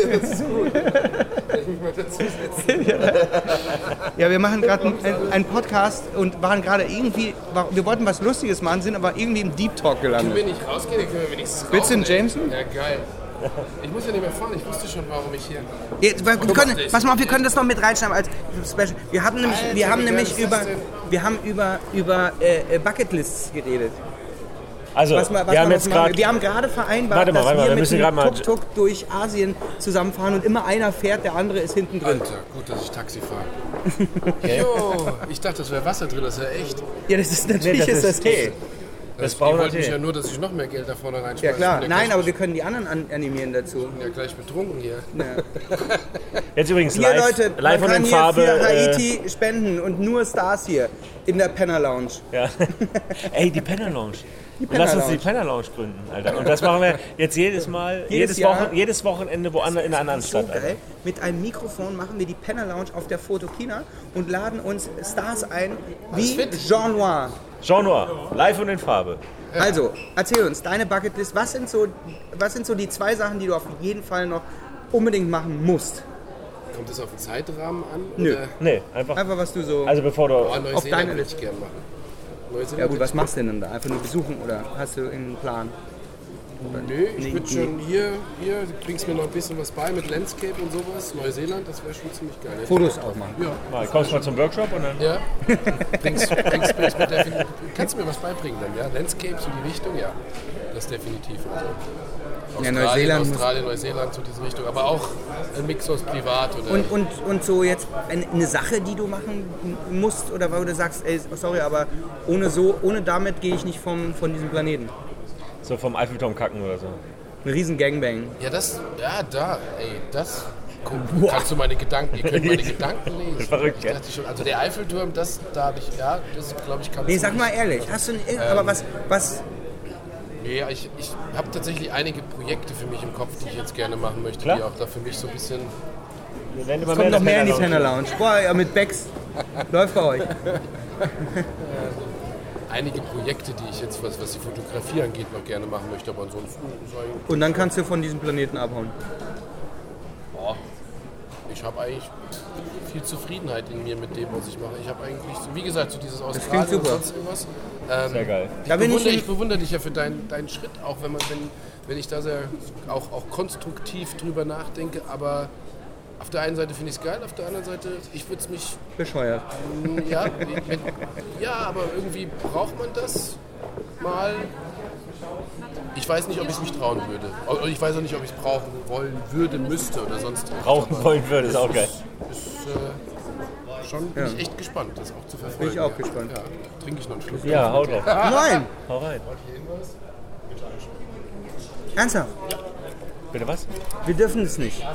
ja, wir machen gerade einen, einen Podcast und waren gerade irgendwie, wir wollten was Lustiges machen, sind aber irgendwie im Deep Talk gelandet. Wenn ich rausgehe, dann können wir wenigstens Willst du einen rauchen. Jameson? Ja, geil. Ich muss ja nicht mehr fahren, ich wusste schon, warum ich hier... Jetzt, wir können, pass mal auf, wir können das noch mit reinschreiben als Special. Wir haben nämlich, wir Alter, haben wie geil nämlich über, wir haben über, über äh, äh, Bucketlists geredet. Also, Was, wir- was wir haben wir jetzt gerade. wir haben gerade vereinbart, Warte mal, dass warte mal, wir wir mit müssen gerade mal- Tuk-Tuk durch Asien zusammenfahren und immer einer fährt, der andere ist hinten drin. Alter, gut, dass ich Taxi fahre. Jo, ich dachte, das wäre Wasser drin, das ist ja echt. Ja, das ist natürlich das ist das Tee. Das Ich brauner wollte mich ja nur, dass ich noch mehr Geld da vorne reinschmeiße. Ja klar, ja nein, aber wir können die anderen an animieren dazu. Ich bin ja gleich betrunken hier. Jetzt übrigens Hier live, Leute, live man und kann in hier Farbe. für äh, Haiti spenden und nur Stars hier in der Penner Lounge. ja. Ey, die Penner Lounge. Lass uns die. Penner Lounge gründen, Alter. Und das machen wir jetzt jedes Mal, Jedes jedes. Wochen, jedes Wochenende woanders in einer anderen So Stadt. Geil. Mit einem Mikrofon machen wir die Penner Lounge auf der Fotokina und laden uns Stars ein wie Jean Noir. Jean Noir, live und in Farbe. Also, erzähl uns deine Bucketlist. Was sind, so, was sind so die zwei Sachen, die du auf jeden Fall noch unbedingt machen musst? Kommt das auf den Zeitrahmen an? Nö. Oder? Nee, einfach. Einfach was du so. Also bevor du. Oh, Auf deine würde Liste. ich gerne machen. Neuseeland ja gut, was machst du denn dann da? Einfach nur besuchen oder hast du irgendeinen Plan? Ich- Nö, ich würde schon hier, hier, du bringst mir noch ein bisschen was bei mit Landscape und sowas. Neuseeland, das wäre schon ziemlich geil. Fotos auch machen. Ja. Mal, kommst mal zum Workshop und dann. Ja. bringst, bringst, bringst mir definitiv, kannst du mir was beibringen dann, ja? Landscape, so die Richtung, ja. Das definitiv. Also. Ja, Australien, Neuseeland Australien, Neuseeland, so diese Richtung. Aber auch ein Mix aus Privat oder. Und, und, und so jetzt eine, eine Sache, die du machen musst oder weil du sagst, ey, sorry, aber ohne so, ohne damit gehe ich nicht vom, von diesem Planeten. So vom Eiffelturm kacken oder so. Ein riesen Gangbang. ja, das, ja, da, ey, das. Guck, kannst du meine Gedanken, ihr könnt meine Gedanken lesen. Verrückt, ich dachte schon, also der Eiffelturm, das, da habe ich, ja, das glaube ich kann Nee, sag mal ehrlich, hast du ein, Ähm. aber was, was, Nee, ich, ich habe tatsächlich einige Projekte für mich im Kopf, die ich jetzt gerne machen möchte, Klar. die auch da für mich so ein bisschen immer kommt noch in mehr in die Penner Lounge. Boah, ja, mit Becks. Läuft bei euch. einige Projekte, die ich jetzt, was, was die Fotografie angeht, noch gerne machen möchte. Aber ansonsten, Und dann kannst du von diesem Planeten abhauen. boah, ich habe eigentlich viel Zufriedenheit in mir mit dem, was ich mache. Ich habe eigentlich, wie gesagt, so dieses Australien und super. sonst irgendwas. Ähm, Sehr geil. Ich, Da bin bewundere, ich bewundere dich ja für deinen, deinen Schritt, auch wenn, man, wenn, wenn ich da sehr auch, auch konstruktiv drüber nachdenke. Aber auf der einen Seite finde ich es geil, auf der anderen Seite, ich würde es mich Bescheuert. Ja, wenn, ja, aber irgendwie braucht man das mal. Ich weiß nicht, ob ich es mich trauen würde. Ich weiß auch nicht, ob ich es brauchen wollen würde, müsste oder sonst was. Rauchen wollen würde, ist auch geil. Ist, äh, schon bin ich echt gespannt, das auch zu verfolgen. Bin ich auch ja. gespannt. Ja, trinke ich noch einen Schluck. Ja, hau drauf. Nein! Hau rein. Ernsthaft, Bitte was? wir dürfen es nicht.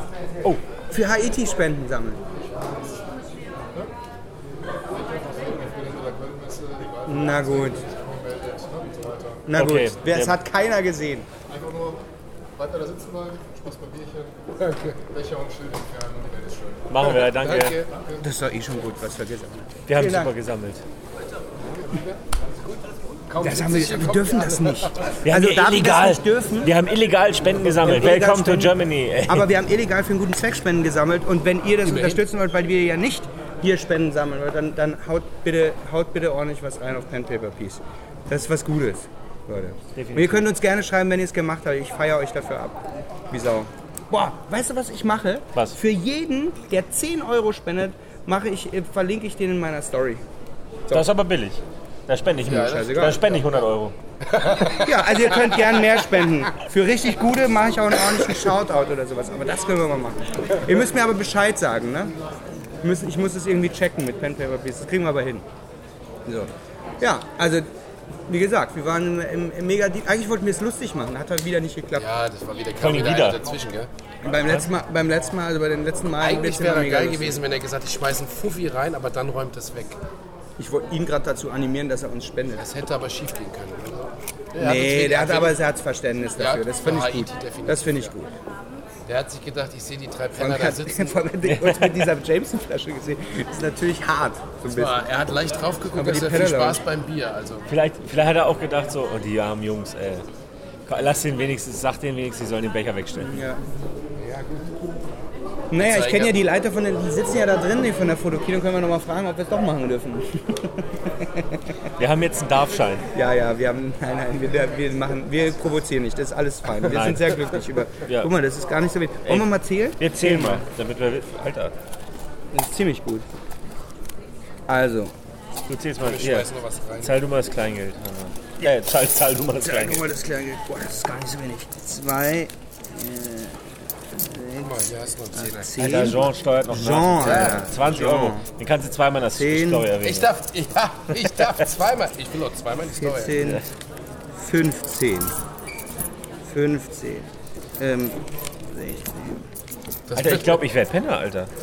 Oh. Für Haiti Spenden sammeln. Na gut. Na gut, Okay, Wer- es hat keiner gesehen. Weiter da sitzen bleiben, Spaß beim Bierchen. Danke. Becher und Schild entfernen und die Welt ist schön. Machen wir, danke. Danke. Das ist doch eh schon gut, was wir gesammelt Wir haben Vielen super Dank. gesammelt. Das haben wir, wir dürfen das nicht. Wir Also haben wir illegal, das nicht dürfen, wir haben illegal Spenden gesammelt. Illegal Welcome to Spenden. Germany. ey. aber wir haben illegal für einen guten Zweck Spenden gesammelt. Und wenn ihr das unterstützen wollt, weil wir ja nicht hier Spenden sammeln dann, dann haut, bitte, haut bitte ordentlich was rein auf Pen Paper Peace. Das ist was Gutes, Leute. Und ihr könnt uns gerne schreiben, wenn ihr es gemacht habt. Ich feiere euch dafür ab. Wie Sau. Boah, weißt du, was ich mache? Was? Für jeden, der 10 Euro spendet, mache ich, äh, verlinke ich den in meiner Story. Das ist aber billig. Da spende ich Ja. Da spende ich 100 Euro. Ja, also ihr könnt gern mehr spenden. Für richtig gute mache ich auch einen ordentlichen Shoutout oder sowas. Aber das können wir mal machen. Ihr müsst mir aber Bescheid sagen, ne? Ich muss es irgendwie checken mit Pen Paper Peace. Das kriegen wir aber hin. So. Ja, also wie gesagt, wir waren im, im, im mega Deep. Eigentlich wollten wir es lustig machen, hat halt wieder nicht geklappt. Ja, das war wieder, kam Kommen wieder dazwischen, gell? Beim letzten Mal, beim letzten Mal, also bei den letzten Mal Eigentlich wäre er geil gewesen, wenn er gesagt hat, ich schmeiße einen Fuffi rein, aber dann räumt es weg. Ich wollte ihn gerade dazu animieren, dass er uns spendet. Das hätte aber schief gehen können. Der Nee, der hat aber das Herzverständnis Ja, dafür. Das finde ich gut. Das finde ich ja. gut. Der hat sich gedacht, ich sehe die drei Penner da hat sitzen. vor allem uns mit dieser Jameson-Flasche gesehen. Das ist natürlich hart. So. Aber er hat leicht drauf geguckt, Aber er viel Spaß beim Bier. Also Vielleicht, vielleicht hat er auch gedacht so, oh die armen Jungs, ey. Lass den wenigstens, sag denen wenigstens, sie sollen den Becher wegstellen. Ja. Naja, ich kenne ja die Leiter von den, die sitzen ja da drin die von der Fotokino, können wir noch mal fragen, ob wir es doch machen dürfen. Wir haben jetzt einen Darfschein. Ja, ja, wir haben, nein, nein, wir, wir machen, wir provozieren nicht, das ist alles fein. Wir Nein. sind sehr glücklich über, Ja. guck mal, das ist gar nicht so wenig. Wollen wir mal zählen? Wir zählen mal, damit wir, Alter, Das ist ziemlich gut. Also, du zählst mal, ich hier, schmeiß noch was rein. zahl du mal das Kleingeld. Ja, ja, zahl, zahl du mal das Kleingeld. mal, das Kleingeld, boah, das ist gar nicht so wenig. Zwei, Guck mal, hier hast du noch einen Zehner. Alter, zehn, Jean steuert noch Jean, nach. Alter. 20 Euro. Den kannst du zweimal in der Zehn. Story erwähnen. Ich darf, ja, ich darf zweimal. Ich will auch zweimal die Story. 14, 15, 15, ähm, 16. Das Alter, ich glaube, ich werde Penner, Alter.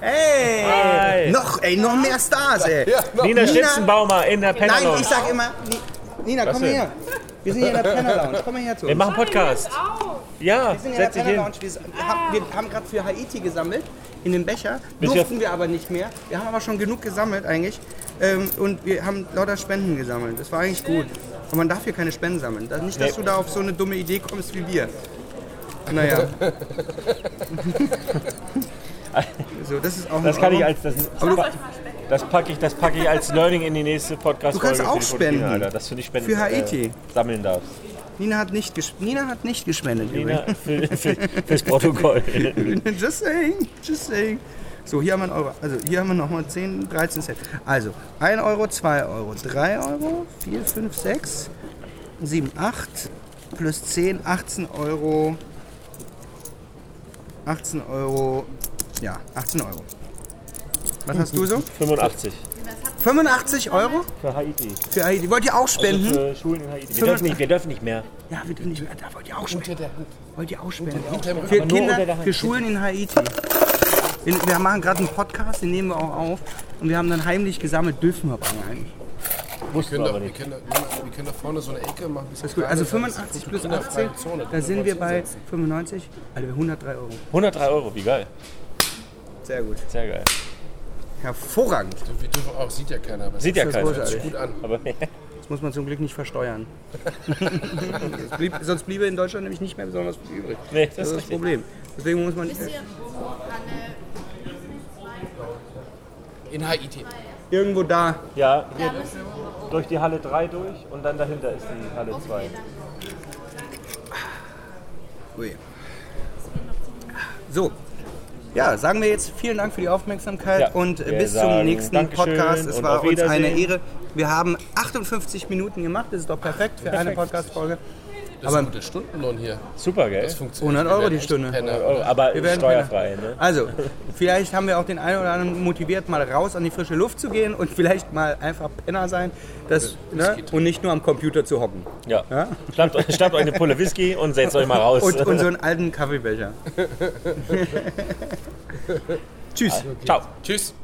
Hey! Hi. Noch, ey, noch mehr Stars, ey. Ja, noch. Nina Nina- Schnitzenbaumer in der Penner Nein, ich sag immer, Ni- Nina, komm denn? her. Wir sind hier in der Penner Lounge. Komm mal her zu Wir uns. machen Podcast. Ja, Wir sind hier in setz der dich hin. Lounge. Wir haben, wir haben gerade für Haiti gesammelt in den Becher. Bis wir- Durften wir aber nicht mehr. Wir haben aber schon genug gesammelt eigentlich. Ähm, und wir haben lauter Spenden gesammelt. Das war eigentlich gut. Aber man darf hier keine Spenden sammeln. Nicht, dass Nee. du da auf so eine dumme Idee kommst wie wir. Naja. so, das ist auch Das kann Euro. ich als das, das packe ich, das packe ich als Learning in die nächste Podcast Du kannst auch die spenden. Alter, dass du nicht spenden Für Haiti. Äh, sammeln darfst. Nina hat nicht, ges Nina hat nicht gespendet. Nina, für, für, fürs Protokoll. just saying, just saying. So, hier haben wir Euro. Also hier haben wir nochmal 10, 13 Cent. Also 1 Euro, 2 Euro, 3 Euro, 4, 5, 6, 7, 8, plus 10, 18 Euro. 18 Euro. Ja, 18 Euro. Was hast du so? 85 85 Euro für Haiti. für Haiti. Wollt ihr auch spenden? Also für Schulen in Haiti. Wir dürfen nicht, wir dürfen nicht mehr. ja, wir dürfen nicht mehr. Da wollt ihr auch spenden. Unter der Hand. Wollt ihr auch spenden? Für Kinder, für Schulen in Haiti. Wir machen gerade einen Podcast, den nehmen wir auch auf. Und wir haben dann heimlich gesammelt, dürfen wir aber eigentlich. Wir Wussten können, wir wir, nicht. können wir können da vorne so eine Ecke machen. Das ist gut. Also 85 plus 18, da sind wir bei 95, also 103 Euro. 103 Euro, wie geil. Sehr gut. Sehr geil. Hervorragend. Wir dürfen auch, sieht ja keiner. Aber Sieht ja Das keiner. großartig. gut an. Aber Das muss man zum Glück nicht versteuern. Blieb, sonst bliebe in Deutschland nämlich nicht mehr besonders viel übrig. nee, Das das ist das. Problem. Deswegen muss man In Haiti. irgendwo da. Ja, hier durch die Halle 3 durch und dann dahinter ist die Halle 2. Ui. So. Ja, sagen wir jetzt vielen Dank für die Aufmerksamkeit Ja, und bis zum nächsten Dankeschön Podcast. Es war uns eine. Ehre. Wir haben 58 Minuten gemacht, das ist doch perfekt für eine Podcast-Folge. Das Aber- ist ein guter Stundenlohn hier. Super, gell? Das funktioniert. 100 Euro die Stunde. Oder? aber Wir werden steuerfrei, ne? Also, vielleicht haben wir auch den einen oder anderen motiviert, mal raus an die frische Luft zu gehen und vielleicht mal einfach Penner sein das, ne? und nicht nur am Computer zu hocken. Ja. Schnappt, euch- schnappt euch eine Pulle Whisky und setzt euch mal raus. Und, und so einen alten Kaffeebecher. Tschüss. Ciao. Tschüss.